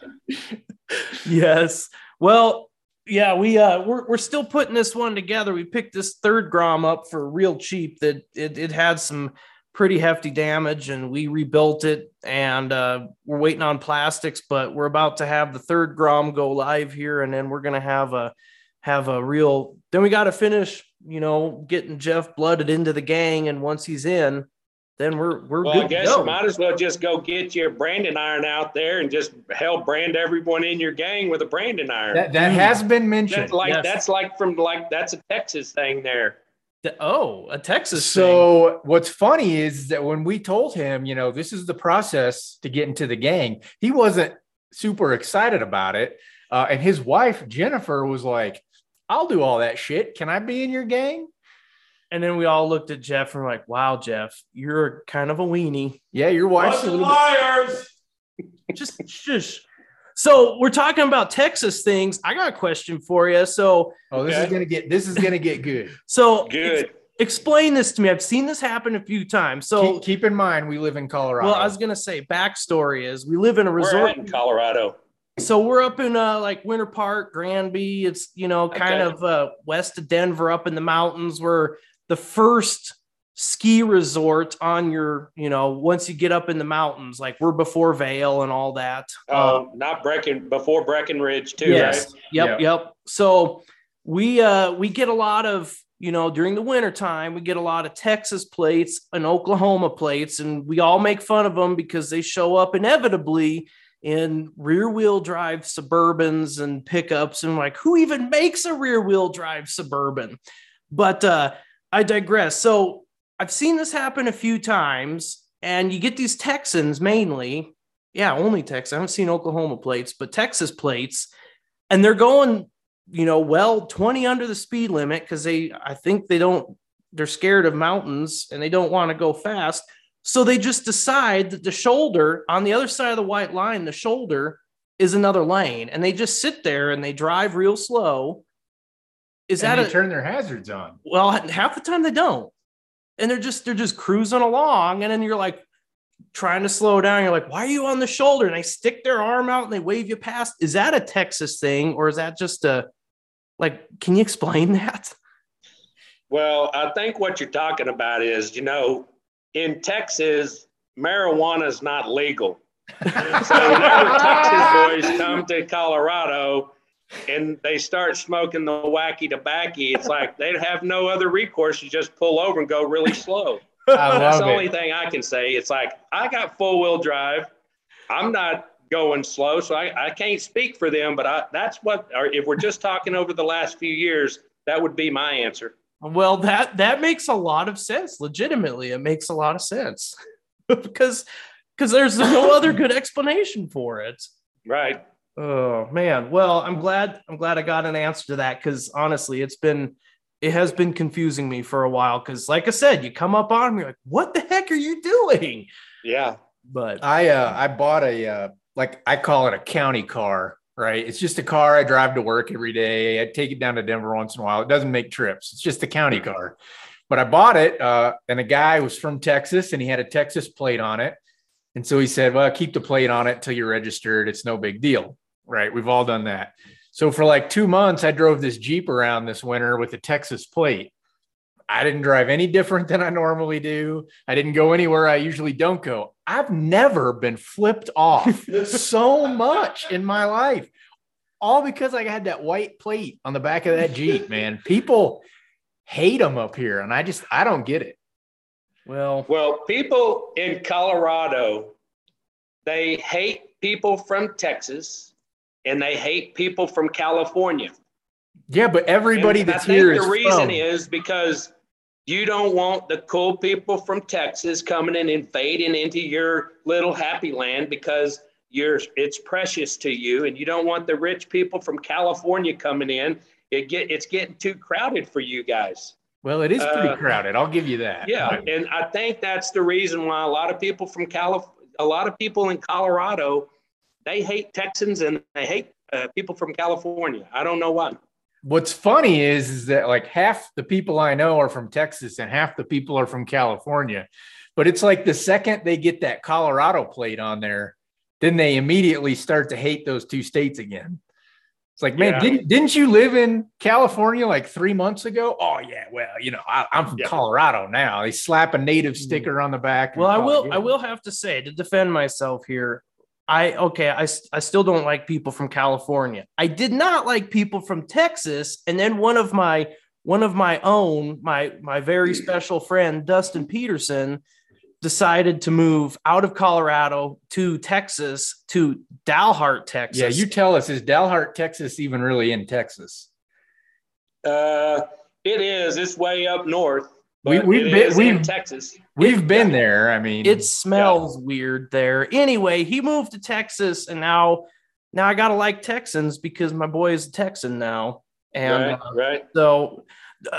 yes. Well, yeah, we uh we're, we're still putting this one together. We picked this third Grom up for real cheap that it, it had some pretty hefty damage and we rebuilt it and uh we're waiting on plastics, but we're about to have the third Grom go live here and then we're gonna have a have a real then we gotta finish, you know, getting Jeff blooded into the gang and once he's in, then we're we're well, good I to guess go. you might as well just go get your branding iron out there and just help brand everyone in your gang with a branding iron. that that has been mentioned. that's like Yes. that's like from like that's a Texas thing there. The- oh, a Texas thing. So what's funny is that when we told him, you know, this is the process to get into the gang, he wasn't super excited about it. Uh, and his wife Jennifer was like, "I'll do all that shit. Can I be in your gang?" And then we all looked at Jeff and were like, wow, Jeff, you're kind of a weenie. Yeah, your wife's a little bit. Just shush. So we're talking about Texas things. I got a question for you. So, Oh, this is gonna get this is gonna get good. so Good. explain this to me. I've seen this happen a few times. So, keep, keep in mind, we live in Colorado. well, I was gonna say backstory is we live in a We're resort. in Colorado. So we're up in uh like Winter Park, Granby. It's you know kind Okay. of uh west of Denver, up in the mountains. We're the first ski resort on your you know once you get up in the mountains. Like we're before Vail and all that. Oh, not Brecken before Breckenridge too, yes. right? Yep. Yep. So we uh we get a lot of you know during the winter time we get a lot of Texas plates and Oklahoma plates and we all make fun of them because they show up inevitably in rear wheel drive suburbans and pickups and like who even makes a rear wheel drive suburban? But uh I digress. So I've seen this happen a few times and you get these Texans mainly. Yeah only Texas I haven't seen Oklahoma plates but Texas plates. And they're going you know well 20 under the speed limit because they i think they don't they're scared of mountains and they don't want to go fast so they just decide that the shoulder on the other side of the white line the shoulder is another lane and they just sit there and they drive real slow is and that they a turn their hazards on. well half the time they don't and they're just they're just cruising along and then you're like trying to slow down. You're like, why are you on the shoulder? And they stick their arm out and they wave you past. Is that a Texas thing or is that just a like? Can you explain that? Well, I think what you're talking about is, you know, in Texas, marijuana is not legal. so whenever Texas boys come to Colorado and they start smoking the wacky tobacco, it's like they have no other recourse to just pull over and go really slow. That's the only thing I can say. It's like I got full wheel drive. I'm not going slow, so I, I can't speak for them. But I, that's what, or if we're just talking over the last few years, that would be my answer. Well, that that makes a lot of sense. Legitimately, it makes a lot of sense because because there's no other good explanation for it. Right. Oh man. Well, I'm glad I'm glad I got an answer to that because honestly, it's been it has been confusing me for a while. Because like I said, you come up on me like, what the heck are you doing? Yeah. But I uh I bought a uh like I call it a county car, right? It's just a car I drive to work every day. I take it down to Denver once in a while. It doesn't make trips. It's just a county car. But I bought it uh and a guy was from Texas and he had a Texas plate on it. And so he said, Well, keep the plate on it until you're registered. It's no big deal. Right. We've all done that. So for like two months, I drove this Jeep around this winter with a Texas plate. I didn't drive any different than I normally do. I didn't go anywhere I usually don't go. I've never been flipped off so much in my life, all because I had that white plate on the back of that Jeep, man. People hate them up here, and I just, I don't get it. well, Well, people in Colorado, they hate people from Texas and they hate people from California. Yeah, but everybody And that's I think here the is reason from- is because you don't want the cool people from Texas coming in and fading into your little happy land because you're it's precious to you, and you don't want the rich people from California coming in. It get it's getting too crowded for you guys. Well, it is pretty Uh, crowded. I'll give you that. Yeah, and I think that's the reason why a lot of people from Calif, a lot of people in Colorado, they hate Texans and they hate uh, people from California. I don't know why. What's funny is, is that like half the people I know are from Texas and half the people are from California. But it's like the second they get that Colorado plate on there, then they immediately start to hate those two states again. It's like, man, Yeah. didn't, didn't you live in California like three months ago? Oh, yeah. Well, you know, I, I'm from Yeah. Colorado now. They slap a native mm. sticker on the back. well, I it will. I will have to say to defend myself here. I okay, I, I still don't like people from California. I did not like people from Texas, and then one of my one of my own, my my very special friend Dustin Peterson decided to move out of Colorado to Texas to Dalhart, Texas. Yeah, you tell us, is Dalhart, Texas even really in Texas? Uh, it is. It's way up north. We- but we've been- we've- Texas. We've been there. I mean, it smells weird there. Anyway, he moved to Texas, and now now I gotta like Texans because my boy is a Texan now, and right, uh, right. so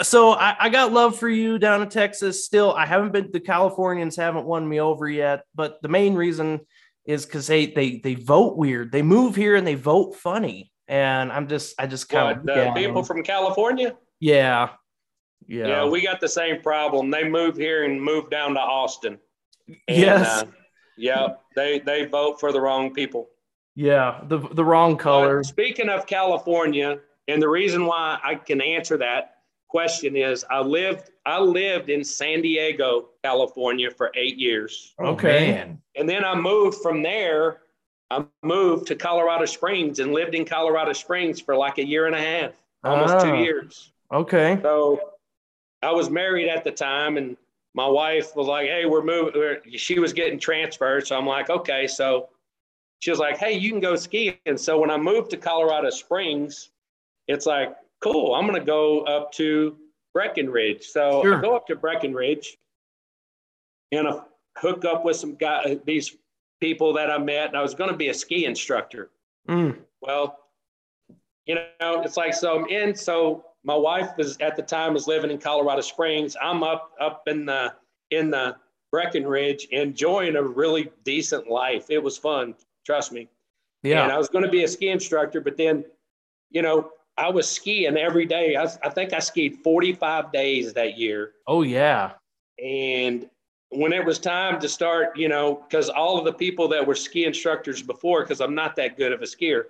so I, I got love for you down in Texas. Still, I haven't been. The Californians haven't won me over yet, but the main reason is because they they they vote weird. They move here and they vote funny, and I'm just I just kind of people from California? yeah yeah Yeah. we got the same problem. They moved here and moved down to Austin. And, yes uh, yeah, they they vote for the wrong people. yeah the the wrong But color speaking of California, and the reason why I can answer that question is I lived I lived in San Diego, California for eight years. oh, Okay. man. And then I moved from there. I moved to Colorado Springs and lived in Colorado Springs for like a year and a half, almost two Ah. years. okay So I was married at the time, and my wife was like, "Hey, we're moving." She was getting transferred, so I'm like, "Okay." So she was like, "Hey, you can go skiing." And so when I moved to Colorado Springs, it's like, "Cool, I'm going to go up to Breckenridge." So Sure. I go up to Breckenridge, and I hook up with some guy, these people that I met, and I was going to be a ski instructor. Mm. Well, you know, it's like so I'm in. So my wife was at the time was living in Colorado Springs. I'm up up in the in the Breckenridge, enjoying a really decent life. It was fun, trust me. Yeah. And I was going to be a ski instructor, but then, you know, I was skiing every day. I, I think I skied 45 days that year. oh yeah And when it was time to start, you know, because all of the people that were ski instructors before, because I'm not that good of a skier,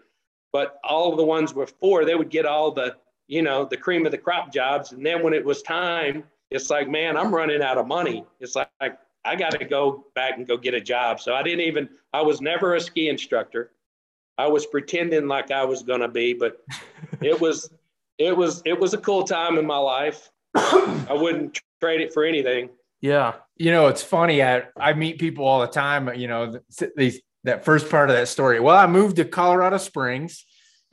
but all of the ones before, they would get all the, you know, the cream of the crop jobs. And then when it was time, it's like, man, I'm running out of money. It's like, I got to go back and go get a job. So I didn't even, I was never a ski instructor. I was pretending like I was going to be, but it was, it was, it was a cool time in my life. I wouldn't trade it for anything. Yeah. You know, it's funny. I, I meet people all the time, you know, these, that first part of that story. Well, I moved to Colorado Springs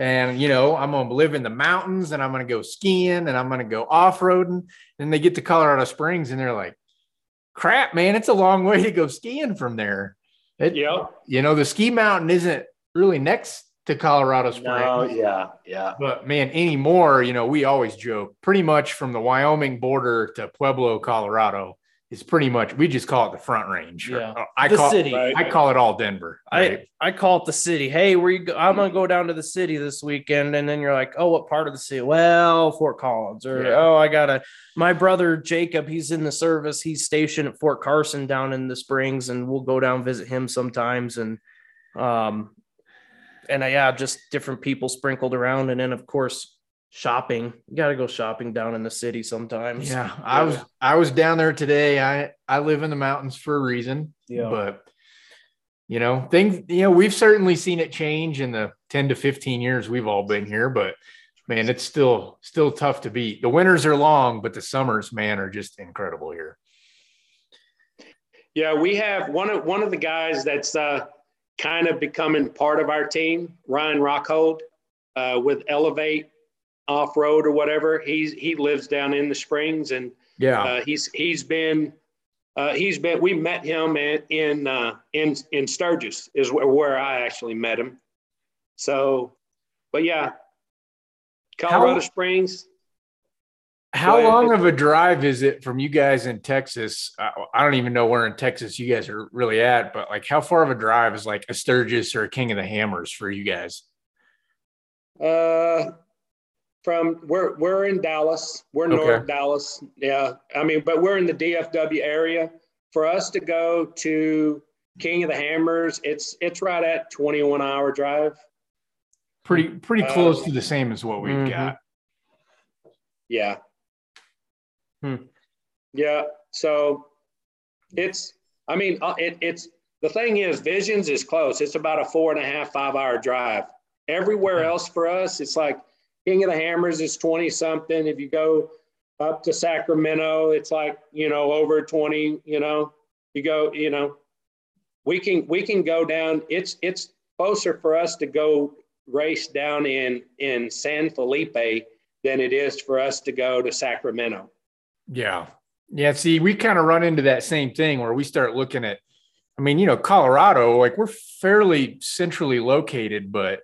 and, you know, I'm going to live in the mountains and I'm going to go skiing and I'm going to go off roading. And they get to Colorado Springs and they're like, crap, man, it's a long way to go skiing from there. It, yeah. You know, the ski mountain isn't really next to Colorado Springs. No, yeah, yeah. But man, anymore, you know, we always joke pretty much from the Wyoming border to Pueblo, Colorado is pretty much we just call it the front range. Yeah. Uh, I the call city. I call it all Denver. Right? I I call it the city. Hey, where you go? I'm gonna go down to the city this weekend, and then you're like, oh, what part of the city? Well, Fort Collins, or Yeah. oh, I gotta. My brother Jacob, he's in the service. He's stationed at Fort Carson down in the Springs, and we'll go down visit him sometimes, and um, and uh, yeah, just different people sprinkled around, and then of course shopping. You got to go shopping down in the city sometimes. yeah, I was I was down there today. I I live in the mountains for a reason. Yeah. But you know, things you know, we've certainly seen it change in the 10 to 15 years we've all been here, but man, it's still still tough to beat. The winters are long, but the summers, man, are just incredible here. Yeah, we have one of one of the guys that's uh, kind of becoming part of our team, Ryan Rockhold, uh, with Elevate Off Road or whatever. He's he lives down in the Springs, and Yeah. uh, he's he's been uh, he's been. We met him in in uh, in, in Sturgis is where, where I actually met him. So, but yeah, Colorado How- Springs. How long of a drive is it from you guys in Texas? I, I don't even know where in Texas you guys are really at, but like how far of a drive is like a Sturgis or a King of the Hammers for you guys? Uh, from we're we're in Dallas. We're Okay. North Dallas. Yeah, I mean, but we're in the DFW area. For us to go to King of the Hammers, it's it's right at 21 hour drive. Pretty pretty Uh, close to the same as what we've Mhm. got. Yeah. Hmm. Yeah. So it's, I mean, uh, it, it's the thing is, Visions is close. It's about a four and a half, five hour drive. Everywhere else for us, it's like King of the Hammers is 20 something. If you go up to Sacramento, it's like, you know, over 20, you know, you go, you know, we can, we can go down. It's, it's closer for us to go race down in, in San Felipe than it is for us to go to Sacramento. Yeah. Yeah. See, we kind of run into that same thing where we start looking at, I mean, you know, Colorado, like we're fairly centrally located, but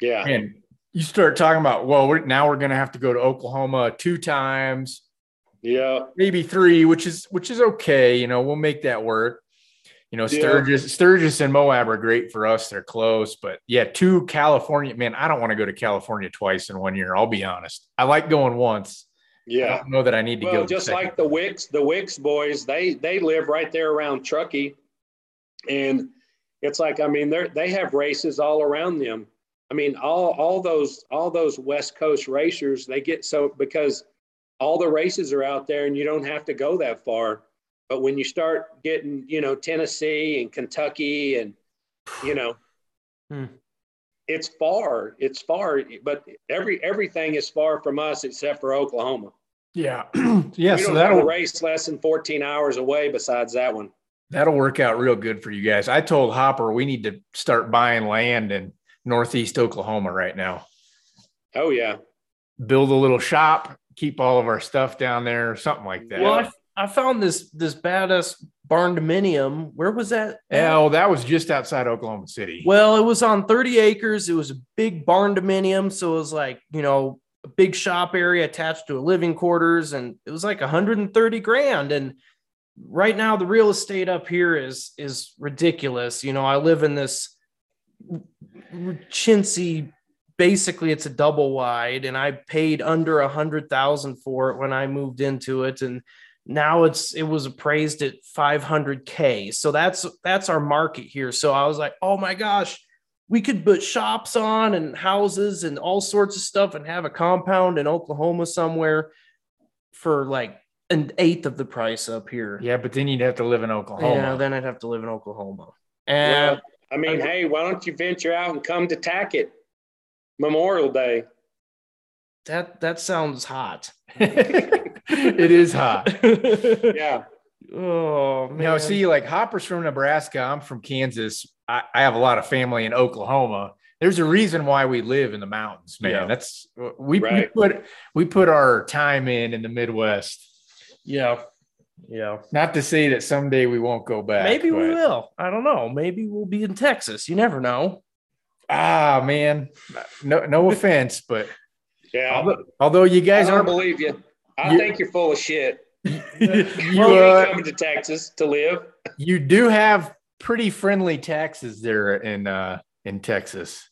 Yeah. man, you start talking about, well, we're now we're going to have to go to Oklahoma two times, Yeah. maybe three, which is which is okay. You know, we'll make that work. You know, Yeah. Sturgis, Sturgis and Moab are great for us. They're close, but yeah, two California. Man, I don't want to go to California twice in one year. I'll be honest. I like going once. Yeah. know that I need to Well, go. just like the Wicks, the Wicks boys, they they live right there around Truckee, and it's like I mean they they have races all around them. I mean all all those all those West Coast racers they get so because all the races are out there and you don't have to go that far. But when you start getting you know Tennessee and Kentucky and you know Hmm. it's far it's far but every everything is far from us except for Oklahoma. Yeah. yeah. we So that'll race less than 14 hours away besides that one. that'll work out real good for you guys. I told Hopper we need to start buying land in northeast Oklahoma right now. Oh yeah. Build a little shop, keep all of our stuff down there, or something like that. Well, I, I found this this badass barn dominium. Where was that? at? Oh, that was just outside Oklahoma City. Well, it was on 30 acres. It was a big barn dominium. So it was like, you know, a big shop area attached to a living quarters. And it was like 130 grand. And right now the real estate up here is is ridiculous. You know, I live in this chintzy, basically it's a double wide, and I paid under a hundred thousand for it when I moved into it. And now it's it was appraised at 500k so that's that's our market here so i was like oh my gosh we could put shops on and houses and all sorts of stuff and have a compound in oklahoma somewhere for like an eighth of the price up here Yeah, but then you'd have to live in Oklahoma. yeah then i'd have to live in oklahoma and Well, I mean, hey, why don't you venture out and come to Tackett Memorial Day? that that sounds hot it is hot. Yeah. oh man No, see, like Hopper's from Nebraska. I'm from Kansas. I, I have a lot of family in Oklahoma. There's a reason why we live in the mountains, man. Yeah. That's we, Right. we put we put our time in in the Midwest. yeah yeah Not to say that someday we won't go back. maybe we will i don't know maybe we'll be in texas you never know Ah, man. No, no offense, but Yeah. although, although you I guys don't aren't, believe you. I You- think you're full of shit. you, You uh, ain't coming to Texas to live. you do have pretty friendly taxes there in uh in Texas.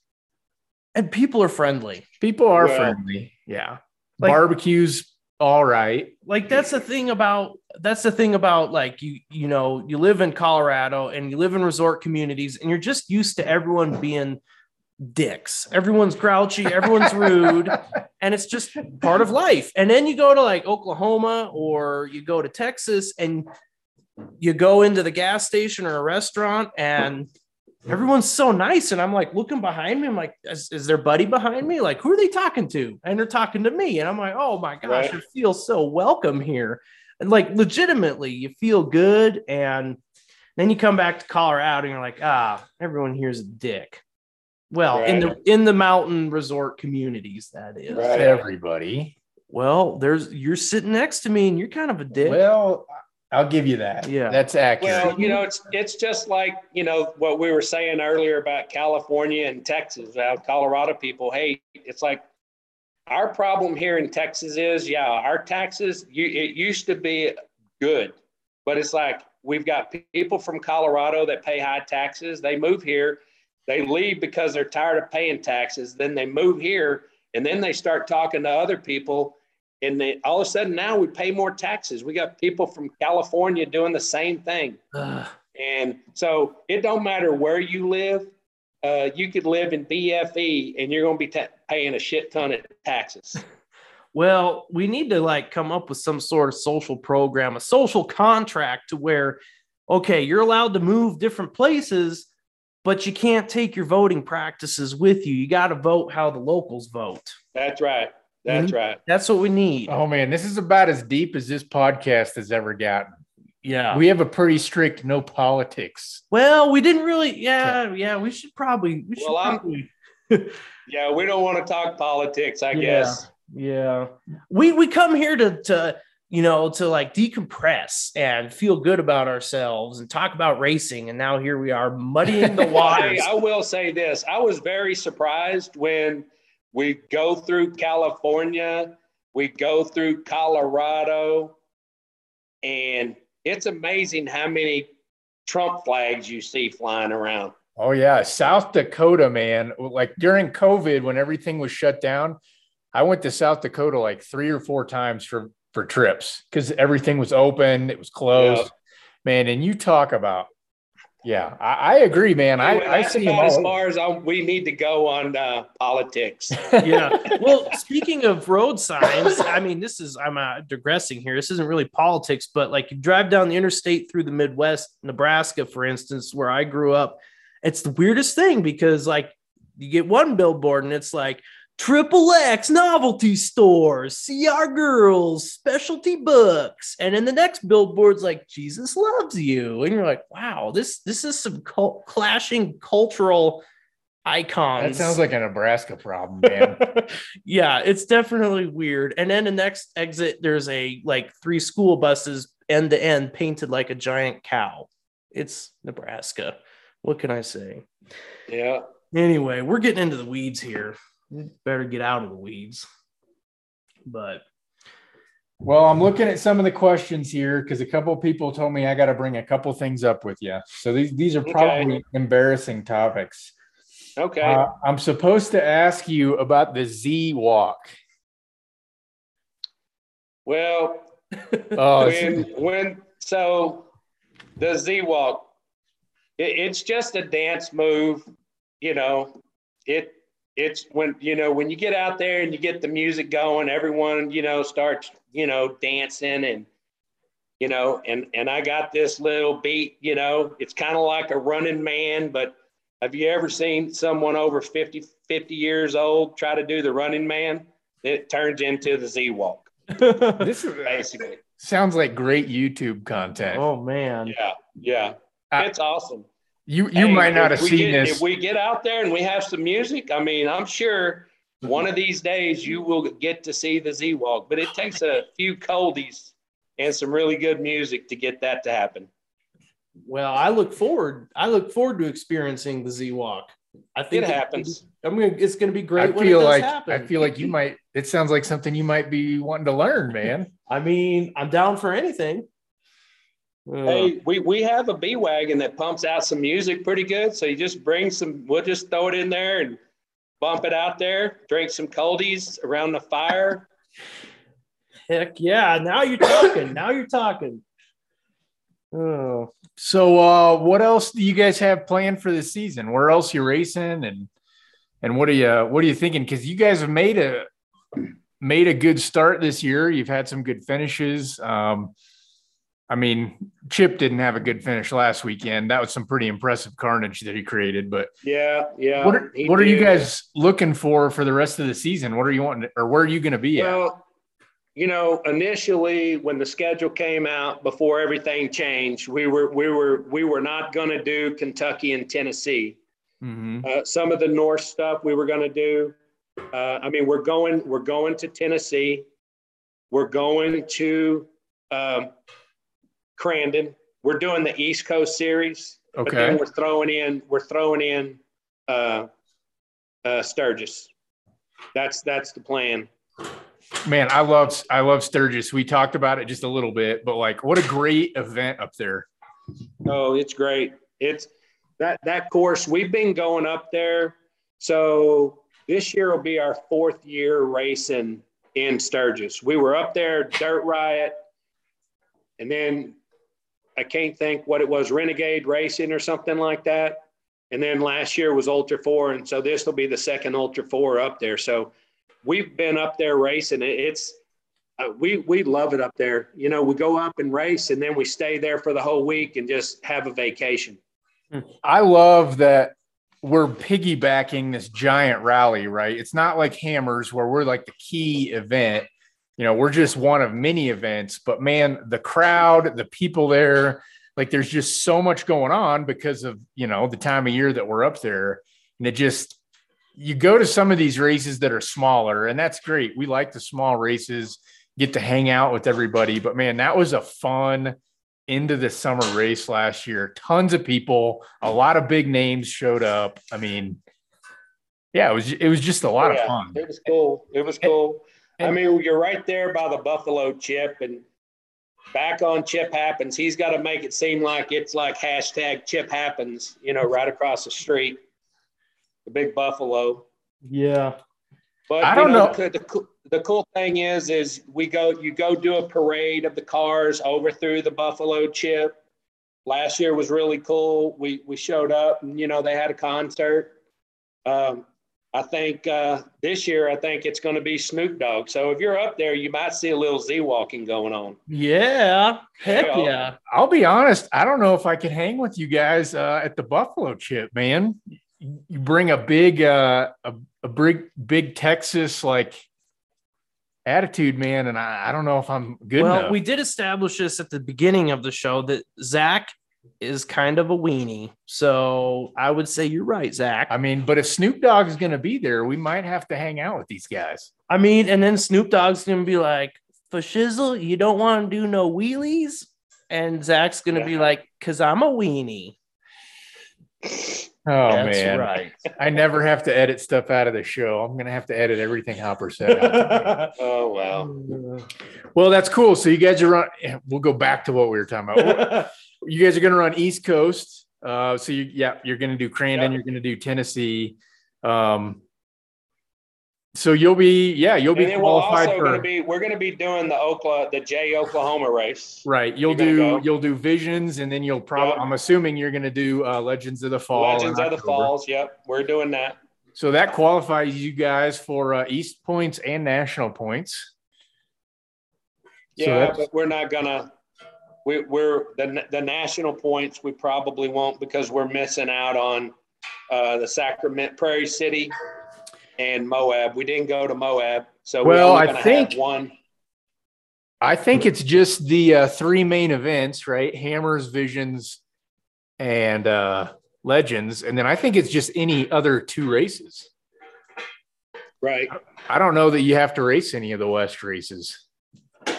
and people are friendly People are Well- friendly. Yeah. Like- Barbecues all right. like that's the thing about that's the thing about like you you know you live in colorado and you live in resort communities and you're just used to everyone being dicks everyone's grouchy everyone's rude and it's just part of life and then you go to like oklahoma or you go to texas and you go into the gas station or a restaurant and everyone's so nice and i'm like looking behind me i'm like is, is their buddy behind me? Like who are they talking to? And they're talking to me and i'm like oh my gosh Right. i feel so welcome here. And like legitimately you feel good and then you come back to colorado and you're like ah everyone here's a dick. Well in the in the mountain resort communities that is. Right. Everybody. well there's you're sitting next to me and you're kind of a dick. Well, I'll give you that. Yeah. That's accurate. Well, you know, it's it's just like you know what we were saying earlier about California and Texas, about Colorado people. Hey, it's like our problem here in Texas is, yeah, our taxes. You, it used to be good, but it's like we've got people from Colorado that pay high taxes. They move here, they leave because they're tired of paying taxes. Then they move here, and then they start talking to other people and they, all of a sudden now we pay more taxes. We got people from California doing the same thing, Ugh. and so it don't matter where you live. Uh, you could live in BFE and you're going to be ta- paying a shit ton of taxes. Well, we need to like come up with some sort of social program, a social contract to where, okay, you're allowed to move different places, but you can't take your voting practices with you. You got to vote how the locals vote. That's right. That's mm-hmm. right. That's what we need. oh man, this is about as deep as this podcast has ever gotten. yeah. We have a pretty strict no politics. well, we didn't really. Yeah. Yeah. We should probably. We should Well, I'm- probably. Yeah, we don't want to talk politics, I Yeah. guess. Yeah. We we come here to to you know to like decompress and feel good about ourselves and talk about racing and now here we are muddying the Hey, waters. I will say this. I was very surprised when we go through California, we go through Colorado, and it's amazing how many Trump flags you see flying around. Oh yeah, South Dakota, man. Like during COVID, when everything was shut down, I went to South Dakota like three or four times for for trips because everything was open, it was closed, Yeah. man. And you talk about, yeah, I, I agree, man. I, Anyway, I that's see 'em as far as I, we need to go on uh, politics. yeah. Well, speaking of road signs, I mean, this is I'm uh, digressing here. This isn't really politics, but like you drive down the interstate through the Midwest, Nebraska, for instance, where I grew up, it's the weirdest thing because like you get one billboard and it's like triple X novelty stores, see our girls, specialty books, and then the next billboard's like Jesus loves you, and you're like, wow, this this is some cul- clashing cultural icons. That sounds like a Nebraska problem, man. yeah, it's definitely weird. And then the next exit, there's a like three school buses end to end painted like a giant cow. It's Nebraska. What can I say? yeah. Anyway, we're getting into the weeds here. We better get out of the weeds. But well, I'm looking at some of the questions here because a couple of people told me I got to bring a couple things up with you. So these these are Okay. probably embarrassing topics. Okay. Uh, I'm supposed to ask you about the Z walk. well, Oh, when when so the Z walk, it, it's just a dance move. You know, it it's when you know when you get out there and you get the music going, everyone you know starts you know dancing and you know and and I got this little beat. You know, it's kind of like a running man, but have you ever seen someone over 50, 50 years old try to do the running man? It turns into the Z walk, this is basically. sounds like great YouTube content. oh man. Yeah, yeah. Uh, It's awesome. You you Hey, might not if have seen get- this. If we get out there and we have some music, I mean, I'm sure one of these days you will get to see the Z Walk, but it takes a few coldies and some really good music to get that to happen. Well, I look forward. I look forward to experiencing the Z Walk. I think It happens. I'm gonna. It's gonna be I great. when it feel does like happen. I feel like you might. It sounds like something you might be wanting to learn, man. I mean, I'm down for anything. Uh, Hey, we, we have a B wagon that pumps out some music pretty good. So you just bring some, we'll just throw it in there and bump it out there, drink some coldies around the fire. heck yeah! Now you're talking. now you're talking. Oh, So, uh, what else do you guys have planned for this season? Where else you racing, and and what are you what are you thinking? Because you guys have made a made a good start this year. You've had some good finishes. Um, I mean, Chip didn't have a good finish last weekend. That was some pretty impressive carnage that he created. But Yeah, yeah. what are, what are you guys looking for for the rest of the season? What are you wanting, or where are you going to be at? You know, initially when the schedule came out before everything changed, we were we were we were not going to do Kentucky and Tennessee. Mhm. Uh, some of the North stuff we were going to do. Uh, I mean, we're going we're going to Tennessee. We're going to um, Crandon. We're doing the East Coast series, but then Okay. we're throwing in we're throwing in uh, uh, Sturgis. That's that's the plan. Man, I love I love Sturgis. We talked about it just a little bit, but like, what a great event up there. Oh, it's great. It's that that course we've been going up there. So this year will be our fourth year racing in Sturgis. We were up there, Dirt Riot, and then I can't think what it was, Renegade Racing or something like that. And then last year was Ultra Four, and so this will be the second Ultra Four up there. So we've been up there racing. It's uh, we we love it up there. You know, we go up and race, and then we stay there for the whole week and just have a vacation. I love that we're piggybacking this giant rally, right? It's not like Hammers where we're like the key event. You know, we're just one of many events, but man, the crowd, the people there, like there's just so much going on because of, you know, the time of year that we're up there. And it just, you go to some of these races that are smaller, and that's great. We like the small races, get to hang out with everybody. But man, that was a fun end of the summer race last year. Tons of people, a lot of big names showed up. I mean, yeah, it was it was just a lot of Yeah, fun. It was cool. It was cool. I mean, you're right there by the Buffalo Chip, and back on Chip happens. He's got to make it seem like it's like hashtag Chip happens. You know, right across the street, the big Buffalo. yeah. But I don't know. The, the, cool- the cool thing is, is we go, you go do a parade of the cars over through the Buffalo Chip. Last year was really cool. We we showed up, and you know they had a concert. Um, I think uh, this year, I think it's going to be Snoop Dogg. So if you're up there, you might see a little Z walking going on. Yeah. Heck Yeah. yeah. I'll be honest, I don't know if I could hang with you guys uh, at the Buffalo Chip, man. You bring a big uh, a, a big big Texas like attitude, man, and I, I don't know if I'm good well, enough. we did establish this at the beginning of the show that Zach is kind of a weenie. So I would say you're right, Zach. I mean, but if Snoop Dogg is going to be there, we might have to hang out with these guys. I mean, and then Snoop Dogg's gonna be like, for shizzle, you don't want to do no wheelies. And Zach's gonna be like, cause I'm a weenie. Oh That's man, right. I never have to edit stuff out of the show. I'm gonna have to edit everything Hopper said. Oh wow! well, that's cool. So you guys are on. We'll go back to what we were talking about. you guys are gonna run East Coast. Uh, so you, yeah, you're gonna do Crandon. Yep. You're gonna do Tennessee. Um, So you'll be, yeah, you'll be and we're qualified also for. going to be we're going to be doing the Oklahoma the J Oklahoma race. Right, you'll You're do go. you'll do visions, and then you'll probably. Yep. I'm assuming you're going to do uh, Legends of the Fall. Legends of the Falls. Yep, we're doing that. So that qualifies you guys for uh, East points and national points. Yeah, that's- but we're not gonna. We, we're the the national points. We probably won't because we're missing out on uh, the Sacramento Prairie City and Moab. We didn't go to Moab, so Well, I think- one. I think it's just the uh, three main events, right? Hammers, Visions, and uh, Legends, and then I think it's just any other two races. Right. I don't know that you have to race any of the West races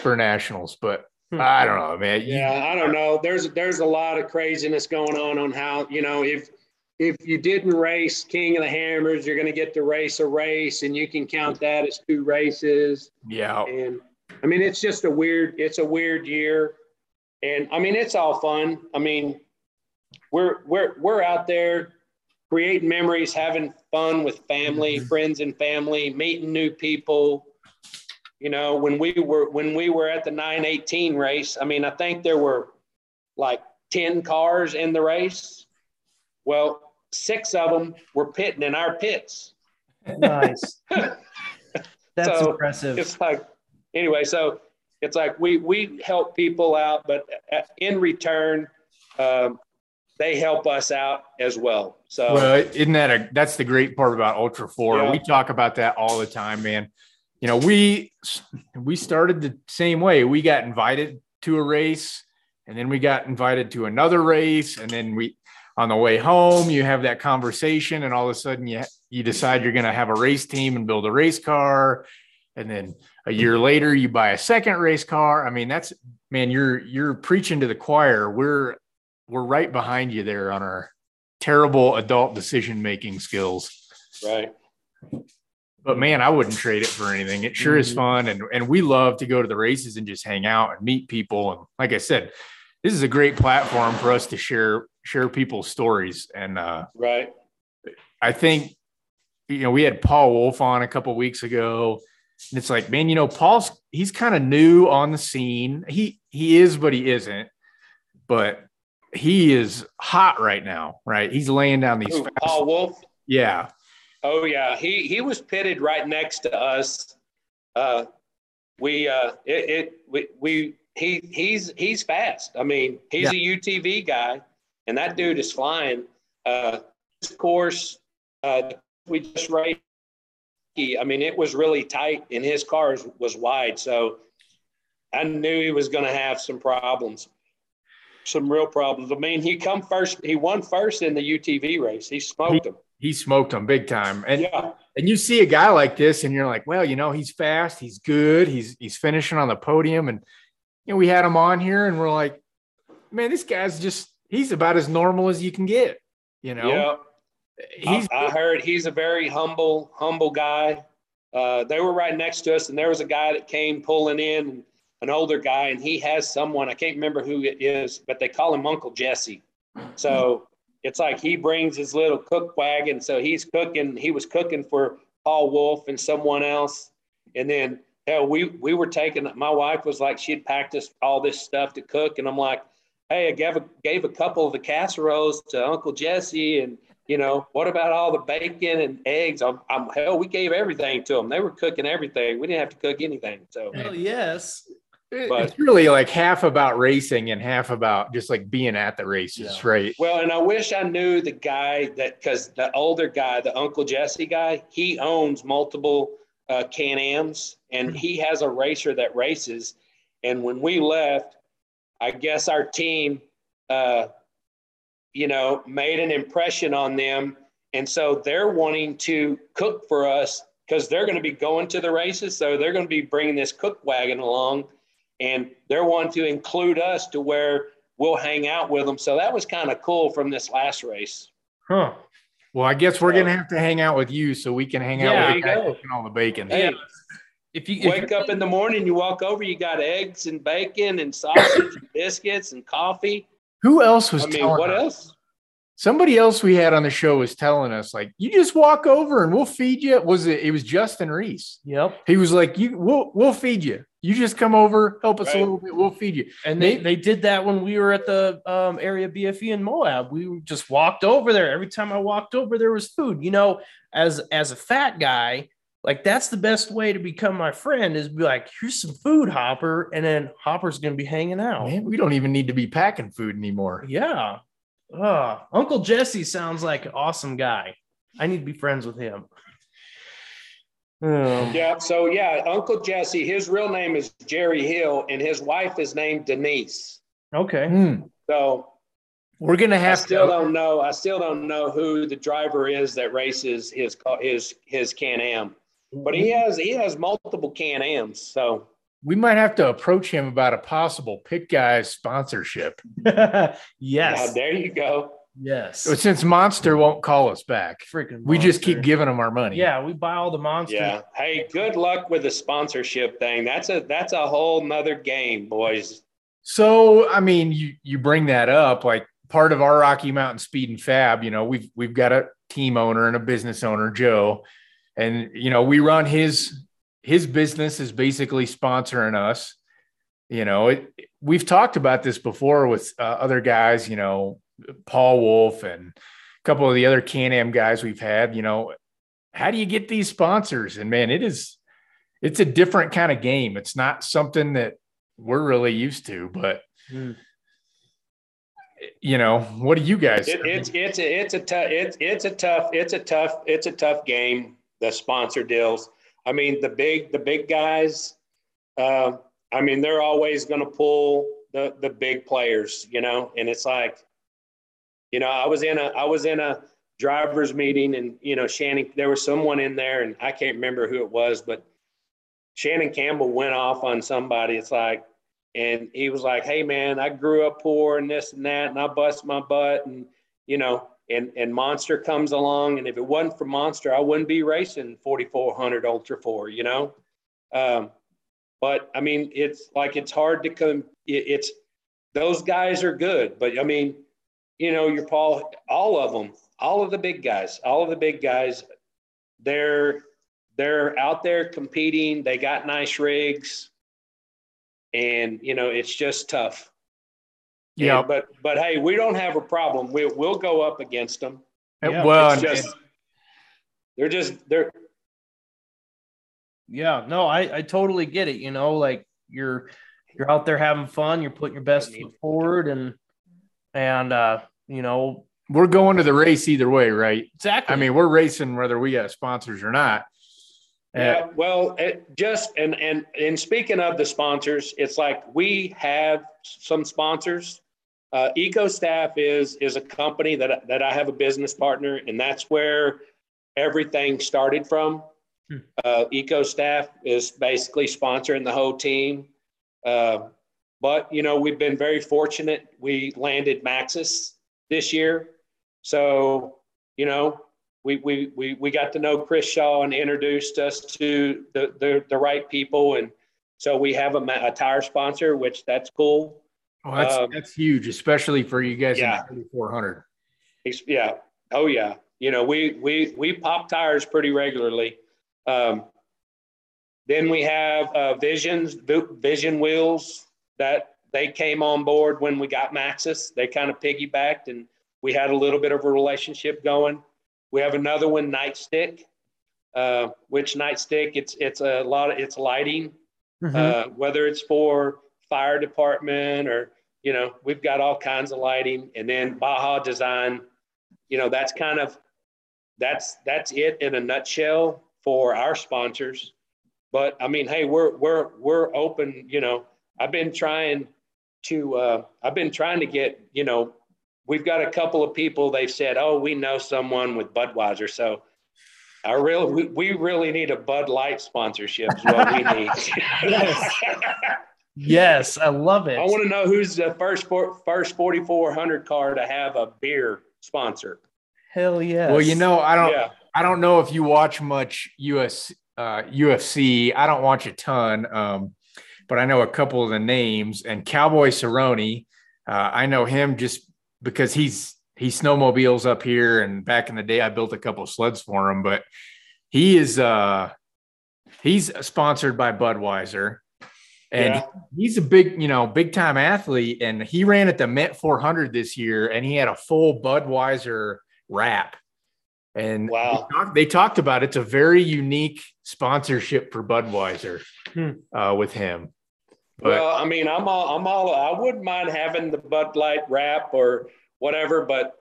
for nationals, but. Hmm. I don't know, man. Yeah, I don't know. There's there's a lot of craziness going on on how you know if if you didn't race King of the Hammers, you're going to get to race a race, and you can count that as two races. yeah. And I mean, it's just a weird, it's a weird year. And I mean, it's all fun. I mean, we're we're we're out there creating memories, having fun with family, mm-hmm. friends and family, meeting new people. You know, when we were when we were at the 918 race, I mean, I think there were like 10 cars in the race. Well, six of them were pitting in our pits. Nice. That's So, impressive. it's like anyway so it's like we we help people out but uh, in return um, they help us out as well so Well, isn't that a that's the great part about Ultra Four? Yeah. We talk about that all the time, man. You know, we we started the same way. We got invited to a race, and then we got invited to another race, and then we on the way home, you have that conversation, and all of a sudden you you decide you're going to have a race team and build a race car, and then a year later you buy a second race car. I mean, that's man, you're you're preaching to the choir. We're we're right behind you there on our terrible adult decision making skills. right But man, I wouldn't trade it for anything. It sure is Mhm. fun, and and we love to go to the races and just hang out and meet people. And like I said, this is a great platform for us to share share people's stories. And uh, right I think you know we had Paul Wolf on a couple weeks ago, and it's like, man, you know, Paul's he's kind of new on the scene. He he is, but he isn't. But he is hot right now, right? He's laying down these. Fast- paul wolf yeah, oh yeah. He he was pitted right next to us. Uh we uh it, it we, we he he's he's fast. I mean he's a utv guy and that dude is flying. Uh this course uh we just raced. He- i mean it was really tight and his car was, was wide so i knew he was going to have some problems some real problems. I mean he come first he won first in the utv race. He smoked him he smoked them big time. And yeah and you see a guy like this, and you're like, well, you know, he's fast, he's good, he's he's finishing on the podium, and you know, we had him on here, and we're like, man, this guy's just he's about as normal as you can get. You know, yeah he's I, I heard he's a very humble, humble guy. Uh, they were right next to us, and there was a guy that came pulling in, an older guy, and he has someone I can't remember who it is, but they call him Uncle Jesse. So it's like he brings his little cook wagon. So he's cooking. He was cooking for Paul Wolf and someone else, and then hell, we we were taking. My wife was like, she'd packed us all this stuff to cook, and I'm like, hey, I gave a, gave a couple of the casseroles to Uncle Jesse, and you know, what about all the bacon and eggs? I'm, I'm hell, we gave everything to them. They were cooking everything. We didn't have to cook anything. So Hell yes. But- it's really like half about racing and half about just like being at the races, Yeah. right? well, and I wish I knew the guy that because the older guy, the Uncle Jesse guy, he owns multiple uh, Can Ams, and he has a racer that races. And when we left, I guess our team, uh, you know, made an impression on them, and so they're wanting to cook for us because they're going to be going to the races. So they're going to be bringing this cook wagon along, and they're wanting to include us to where we'll hang out with them. So that was kind of cool from this last race. Huh. Well, I guess we're gonna have to hang out with you so we can hang Yeah, out with you the cooking all the bacon. Hey, If you if wake up in the morning, you walk over, you got eggs and bacon and sausage and biscuits and coffee. Who else was I mean, telling what us? else? Somebody else we had on the show was telling us, like, you just walk over and we'll feed you. Was it? It was Justin Reese. Yep. He was like, "You, we'll, we'll feed you. You just come over, help us Right. a little bit. We'll feed you." And they, they did that when we were at the um, area BFE in Moab. We just walked over there. Every time I walked over, there was food. You know, as as a fat guy, like that's the best way to become my friend is be like, here's some food, Hopper, and then Hopper's gonna be hanging out. Man, we don't even need to be packing food anymore. Yeah. Uh, Uncle Jesse sounds like an awesome guy. I need to be friends with him. Um, Yeah. So yeah, Uncle Jesse, his real name is Jerry Hill, and his wife is named Denise. Okay. Hmm. So We're gonna I have still to. don't know. I still don't know who the driver is that races his ca- his his Can Am, but he has he has multiple Can Ams. So We might have to approach him about a possible pit Guys sponsorship. yeah, yes. there you go. Yes. Since Monster won't call us back, freaking. we just keep giving them our money. Yeah, we buy all the Monster. Yeah. Hey, good luck with the sponsorship thing. That's a that's a whole nother game, boys. So, I mean, you you bring that up like part of our Rocky Mountain Speed and Fab. You know, we've we've got a team owner and a business owner, Joe, and you know we run his his business is basically sponsoring us. You know, it, we've talked about this before with uh, other guys. You know, Paul Wolf and a couple of the other Can-Am guys we've had. You know, how do you get these sponsors? And man, it is it's a different kind of game. It's not something that we're really used to, but Hmm. you know, what do you guys? It, it's it's a it's a tough it's it's a tough it's a tough it's a tough game. The sponsor deals. I mean, the big the big guys. Uh, I mean, they're always going to pull the the big players, you know. And it's like, you know, I was in a I was in a drivers meeting, and you know, Shannon. There was someone in there, and I can't remember who it was, but Shannon Campbell went off on somebody. It's like, and he was like, "Hey, man, I grew up poor and this and that, and I bust my butt, and you know, and and Monster comes along, and if it wasn't for Monster, I wouldn't be racing 4400 Ultra Four, you know." Um, but I mean, it's like it's hard to come. It's those guys are good, but I mean, you know, your Paul, all of them, all of the big guys, all of the big guys, they're they're out there competing. They got nice rigs, and you know, it's just tough. yeah, And- but but hey, we don't have a problem. We we'll go up against them. Yeah, well, It's just they're just they're Yeah, no, I, I totally get it. You know, like you're you're out there having fun, you're putting your best foot forward and and uh, you know, we're going to the race either way, right? exactly. I mean, we're racing whether we got sponsors or not. Uh, Yeah, well, it just and and and speaking of the sponsors, it's like we have some sponsors. Uh, EcoStaff is is a company that that I have a business partner, and that's where everything started from. Hmm. Uh, EcoStaff is basically sponsoring the whole team. Uh, but you know, we've been very fortunate. We landed Maxxis this year, so you know we, we, we, we got to know Chris Shaw and introduced us to the, the, the right people. And so we have a, a tire sponsor, which that's cool. Oh, that's um, that's huge, especially for you guys Yeah. in 3400. Ex- Yeah. Oh yeah. You know, we, we, we pop tires pretty regularly. Um, then we have uh, Visions, Vision Wheels that they came on board when we got Maxxis. They kind of piggybacked and we had a little bit of a relationship going. We have another one, Nightstick, uh, which Nightstick, it's, it's a lot of, it's lighting. Mhm. uh, whether it's for fire department or you know we've got all kinds of lighting and then baja design you know that's kind of that's that's it in a nutshell for our sponsors but i mean hey we're we're we're open you know i've been trying to uh, i've been trying to get you know we've got a couple of people they've said oh we know someone with budweiser so I really, we, we really need a Bud Light sponsorship. Is what we need. Yes. yes, I love it. I want to know who's the first four, first 4400 car to have a beer sponsor. Hell yeah! Well, you know, I don't Yeah. I don't know if you watch much US uh, UFC. I don't watch a ton, um, but I know a couple of the names. And Cowboy Cerrone, uh, I know him just because he's he snowmobiles up here, and back in the day, I built a couple of sleds for him. But he is uh, he's sponsored by Budweiser, and yeah. he's a big, you know, big time athlete. And he ran at the Mint 400 this year, and he had a full Budweiser wrap. And wow, they talked, they talked about it's a very unique sponsorship for Budweiser hmm. uh, with him. But, well, I mean, I'm all, I'm all, I wouldn't mind having the Bud Light wrap or whatever, but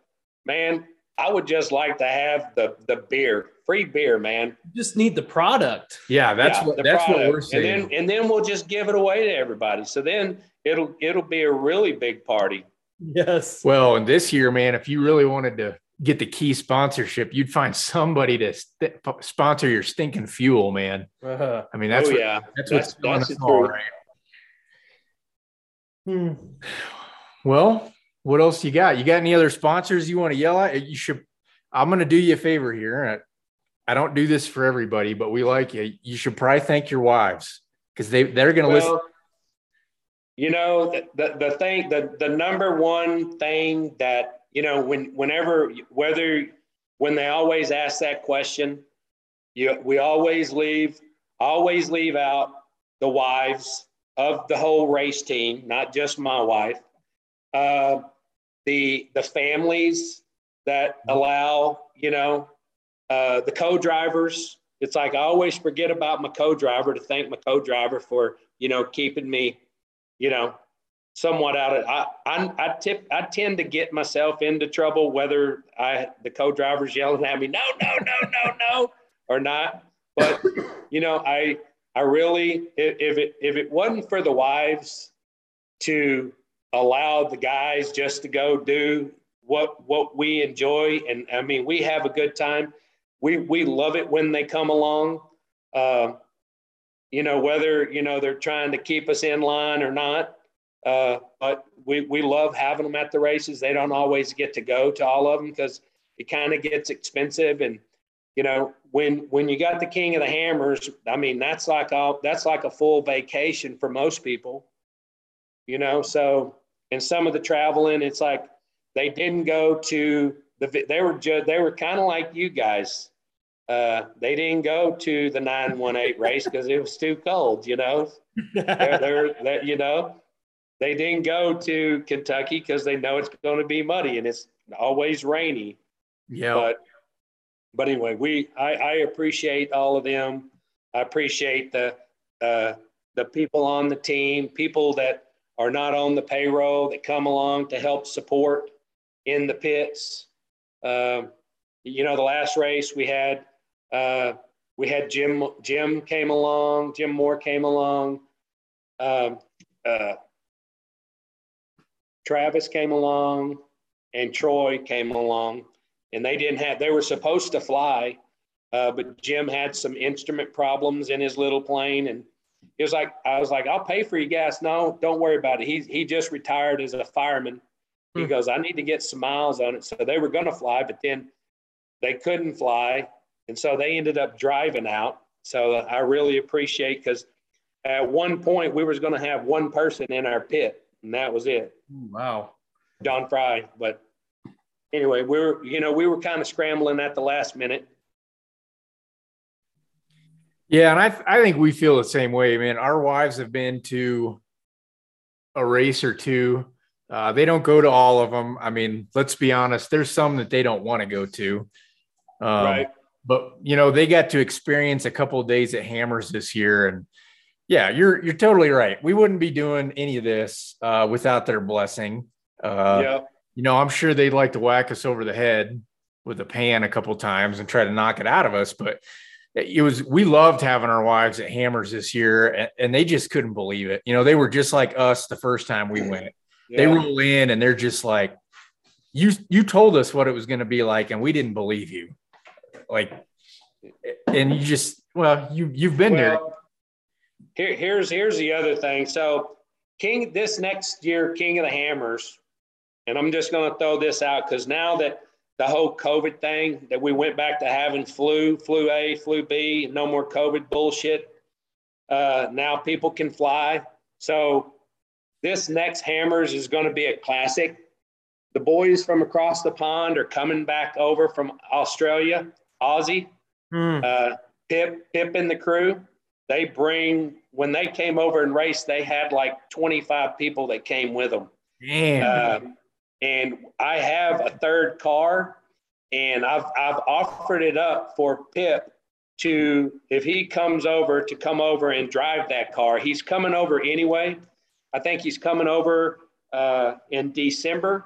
man, I would just like to have the the beer, free beer, man. You just need the product. Yeah, that's yeah, what that's product. what we're saying. And then and then we'll just give it away to everybody. So then it'll it'll be a really big party. Yes. Well, and this year, man, if you really wanted to get the key sponsorship, you'd find somebody to st- sponsor your stinking fuel, man. Uh-huh. I mean, that's oh, what, yeah, that's, that's what's that's all right. Hmm. Well, what else you got? You got any other sponsors you want to yell at? You should. I'm going to do you a favor here. I don't do this for everybody, but we like you. You should probably thank your wives because they they're going to well, listen. You know the, the the thing the the number one thing that you know when whenever whether when they always ask that question, you we always leave always leave out the wives of the whole race team, not just my wife. Uh, the the families that allow, you know, uh, the co-drivers. It's like I always forget about my co-driver to thank my co-driver for, you know, keeping me, you know, somewhat out of. I I, I tip I tend to get myself into trouble whether I the co-driver's yelling at me, no, no, no, no, no, or not. But you know, I I really, if it if it wasn't for the wives to allow the guys just to go do what what we enjoy, and I mean we have a good time. We we love it when they come along. Uh, you know whether you know they're trying to keep us in line or not. Uh, but we we love having them at the races. They don't always get to go to all of them because it kind of gets expensive and you know when when you got the king of the hammers i mean that's like a that's like a full vacation for most people you know? So and some of the traveling it's like they didn't go to the they were just they were kind of like you guys. Uh, they didn't go to the 918 race because it was too cold you know? They're, they're, they're, you know they didn't go to kentucky because they know it's going to be muddy and it's always rainy. Yeah. But but anyway, we I, I appreciate all of them. I appreciate the uh, the people on the team, people that are not on the payroll that come along to help support in the pits. Uh, you know, the last race we had uh, we had Jim Jim came along, Jim Moore came along, um, uh, Travis came along, and Troy came along and they didn't have they were supposed to fly uh, but jim had some instrument problems in his little plane and he was like i was like i'll pay for your gas. No don't worry about it. He, he just retired as a fireman. He hmm. goes i need to get some miles on it. So they were going to fly but then they couldn't fly and so they ended up driving out. So i really appreciate because at one point we was going to have one person in our pit and that was it. Wow. Don fry but anyway, we were, you know, we were kind of scrambling at the last minute. Yeah, and I I think we feel the same way, man. Our wives have been to a race or two. Uh, they don't go to all of them. I mean, let's be honest. There's some that they don't want to go to. Um, right. But you know, they got to experience a couple of days at Hammers this year, and yeah, you're you're totally right. We wouldn't be doing any of this uh, without their blessing. Uh, yeah you know, I'm sure they'd like to whack us over the head with a pan a couple times and try to knock it out of us. But it was, we loved having our wives at Hammers this year and, and they just couldn't believe it. You know, they were just like us the first time we went. Yeah. They roll in and they're just like, you, you told us what it was going to be like and we didn't believe you. Like, and you just, well, you, you've been well, there. Here, here's, here's the other thing. So, King, this next year, King of the Hammers, and I'm just going to throw this out because now that the whole COVID thing that we went back to having flu, flu A, flu B, no more COVID bullshit. Uh, now people can fly. So this next Hammers is going to be a classic. the boys from across the pond are coming back over from Australia, Aussie. Hmm. Uh, Pip, Pip and the crew, they bring when they came over and raced, they had like 25 people that came with them. Damn. Uh, and I have a third car, and I've I've offered it up for Pip to if he comes over to come over and drive that car. He's coming over anyway. I think he's coming over uh, in December,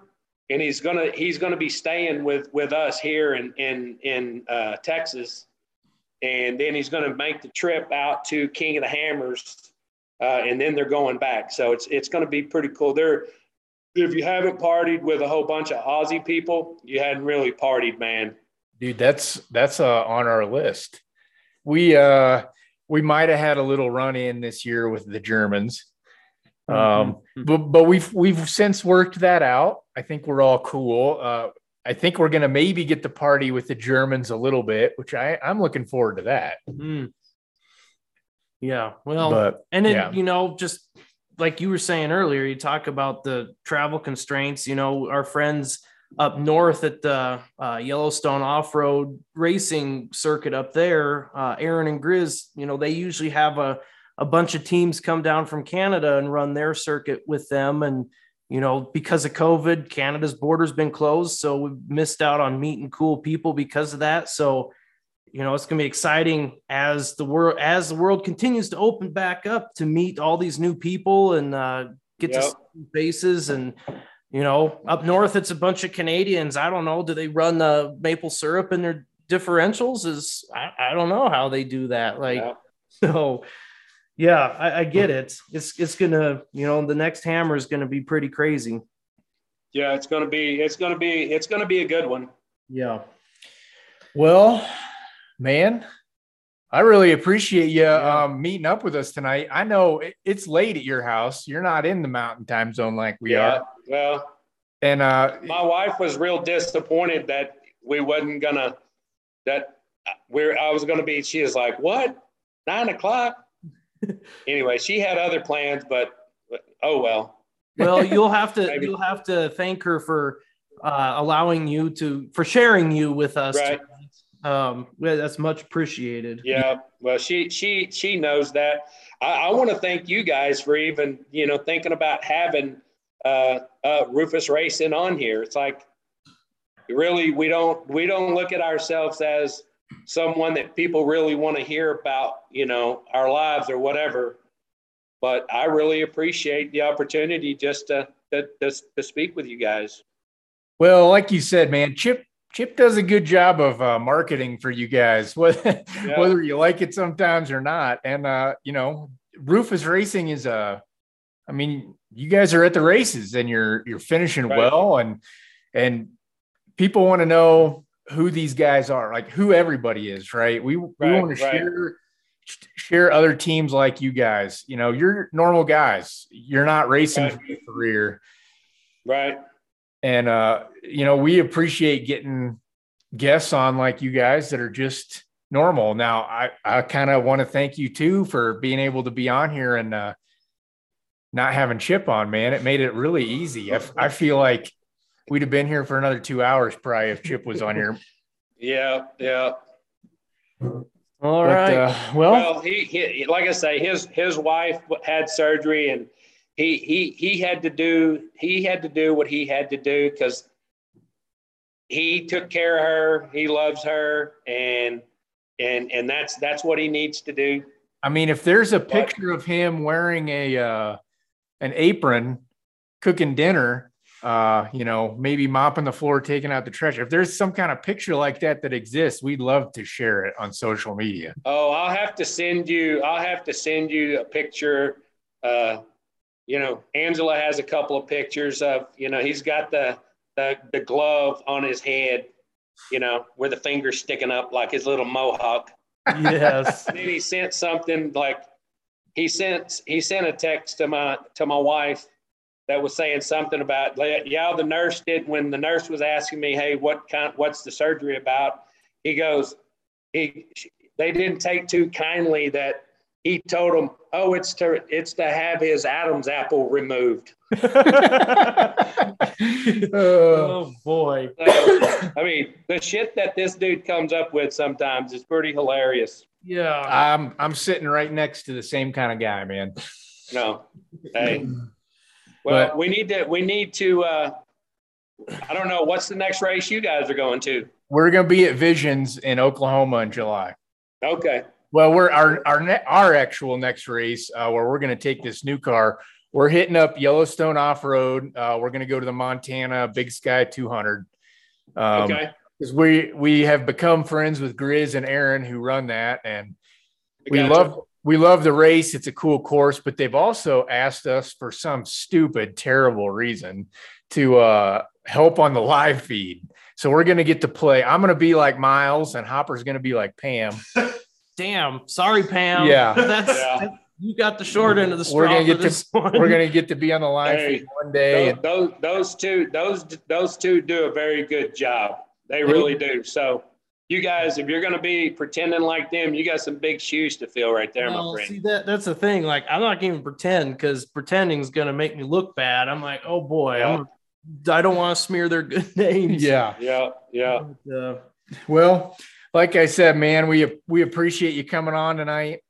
and he's gonna he's gonna be staying with with us here in in in uh, Texas, and then he's gonna make the trip out to King of the Hammers, uh, and then they're going back. So it's it's gonna be pretty cool. They're if you haven't partied with a whole bunch of Aussie people, you hadn't really partied, man. Dude, that's that's uh, on our list. We uh we might have had a little run in this year with the Germans. Um, mm-hmm. but but we've we've since worked that out. I think we're all cool. Uh, I think we're gonna maybe get the party with the Germans a little bit, which I I'm looking forward to that. Mm. Yeah, well, but, and then yeah. you know, just like you were saying earlier, you talk about the travel constraints. You know, our friends up north at the uh, Yellowstone off road racing circuit up there, uh, Aaron and Grizz, you know, they usually have a, a bunch of teams come down from Canada and run their circuit with them. And, you know, because of COVID, Canada's border's been closed. So we've missed out on meeting cool people because of that. So, you know, it's going to be exciting as the world, as the world continues to open back up to meet all these new people and uh, get yep. to faces and, you know, up north, it's a bunch of Canadians. I don't know. Do they run the maple syrup in their differentials? Is I, I don't know how they do that. Like, yeah. so yeah, I, I, get it. It's it's gonna, you know, the next hammer is gonna be pretty crazy. Yeah, it's gonna be, it's gonna be, it's gonna be a good one. Yeah. Well, man, I really appreciate you yeah. um, meeting up with us tonight. I know it's late at your house. You're not in the mountain time zone like we yeah, are. Well, and uh, my wife was real disappointed that we wasn't gonna that we're I was gonna be. She was like, "What? Nine o'clock?" anyway, she had other plans, but, but oh well. Well, you'll have to you'll have to thank her for uh, allowing you to for sharing you with us. Right. Um, yeah, that's much appreciated. Yeah. Well, she she she knows that. I, I want to thank you guys for even you know thinking about having uh, uh, Rufus Racing on here. It's like really we don't we don't look at ourselves as someone that people really want to hear about you know our lives or whatever. But I really appreciate the opportunity just to to, to, to speak with you guys. Well, like you said, man, Chip Chip does a good job of uh, marketing for you guys, whether, yeah. whether you like it sometimes or not. And uh, you know, Rufus Racing is a, uh, mean, you guys are at the races and you're you're finishing right. well, and and people want to know who these guys are, like who everybody is, right? We right, we want to right. share share other teams like you guys. You know, you're normal guys. You're not racing for your career, right? And uh, you know, we appreciate getting guests on like you guys that are just normal. Now, I I kind of want to thank you too for being able to be on here and uh, not having Chip on, man. It made it really easy. I, I feel like we'd have been here for another two hours probably if Chip was on here. yeah, yeah. All but, right. Uh, well, well he, he, like I say, his his wife had surgery and he he he had to do he had to do what he had to do because he took care of her he loves her and and and that's that's what he needs to do. I mean if there's a picture of him wearing a uh an apron cooking dinner uh you know maybe mopping the floor taking out the trash if there's some kind of picture like that that exists we'd love to share it on social media. Oh i'll have to send you i'll have to send you a picture uh you know, Angela has a couple of pictures of, you know, he's got the, the, the glove on his head, you know, where the finger's sticking up like his little mohawk. Yes. and then he sent something like he sent he sent a text to my to my wife that was saying something about yeah the nurse did when the nurse was asking me hey what kind what's the surgery about he goes he they didn't take too kindly that he told him, "Oh, it's to it's to have his Adam's apple removed." Uh, oh boy. So, I mean, the shit that this dude comes up with sometimes is pretty hilarious. Yeah. I'm I'm sitting right next to the same kind of guy, man. No, hey, well, But- we need to we need to. uh I don't know what's the next race you guys are going to. We're gonna be at Visions in Oklahoma in July. Okay, Well, we're our our ne- our actual next race uh, where we're going to take this new car. We're hitting up Yellowstone off road. Uh, we're going to go to the Montana Big Sky 200. Um, okay, because we we have become friends with Grizz and Aaron who run that, and we love we love the race. It's a cool course, but they've also asked us for some stupid, terrible reason to uh, help on the live feed. So we're going to get to play. I'm going to be like Miles, and Hopper's going to be like Pam. Damn. Sorry, Pam. Yeah. That's Yeah. that- you got the short end of the straw. We're gonna for get to- one. We're going to get to be on the live Hey, feed one day. those, those those two those those two do a very good job. They really do. So. You guys, if you're going to be pretending like them, you got some big shoes to fill right there, Well, my friend. see that that's the thing. Like I'm not going to pretend because pretending is going to make me look bad. I'm like, oh boy, I'm, I don't want to smear their good names. Yeah. Yeah, yeah. But, uh, Well, like I said, man, we we appreciate you coming on tonight.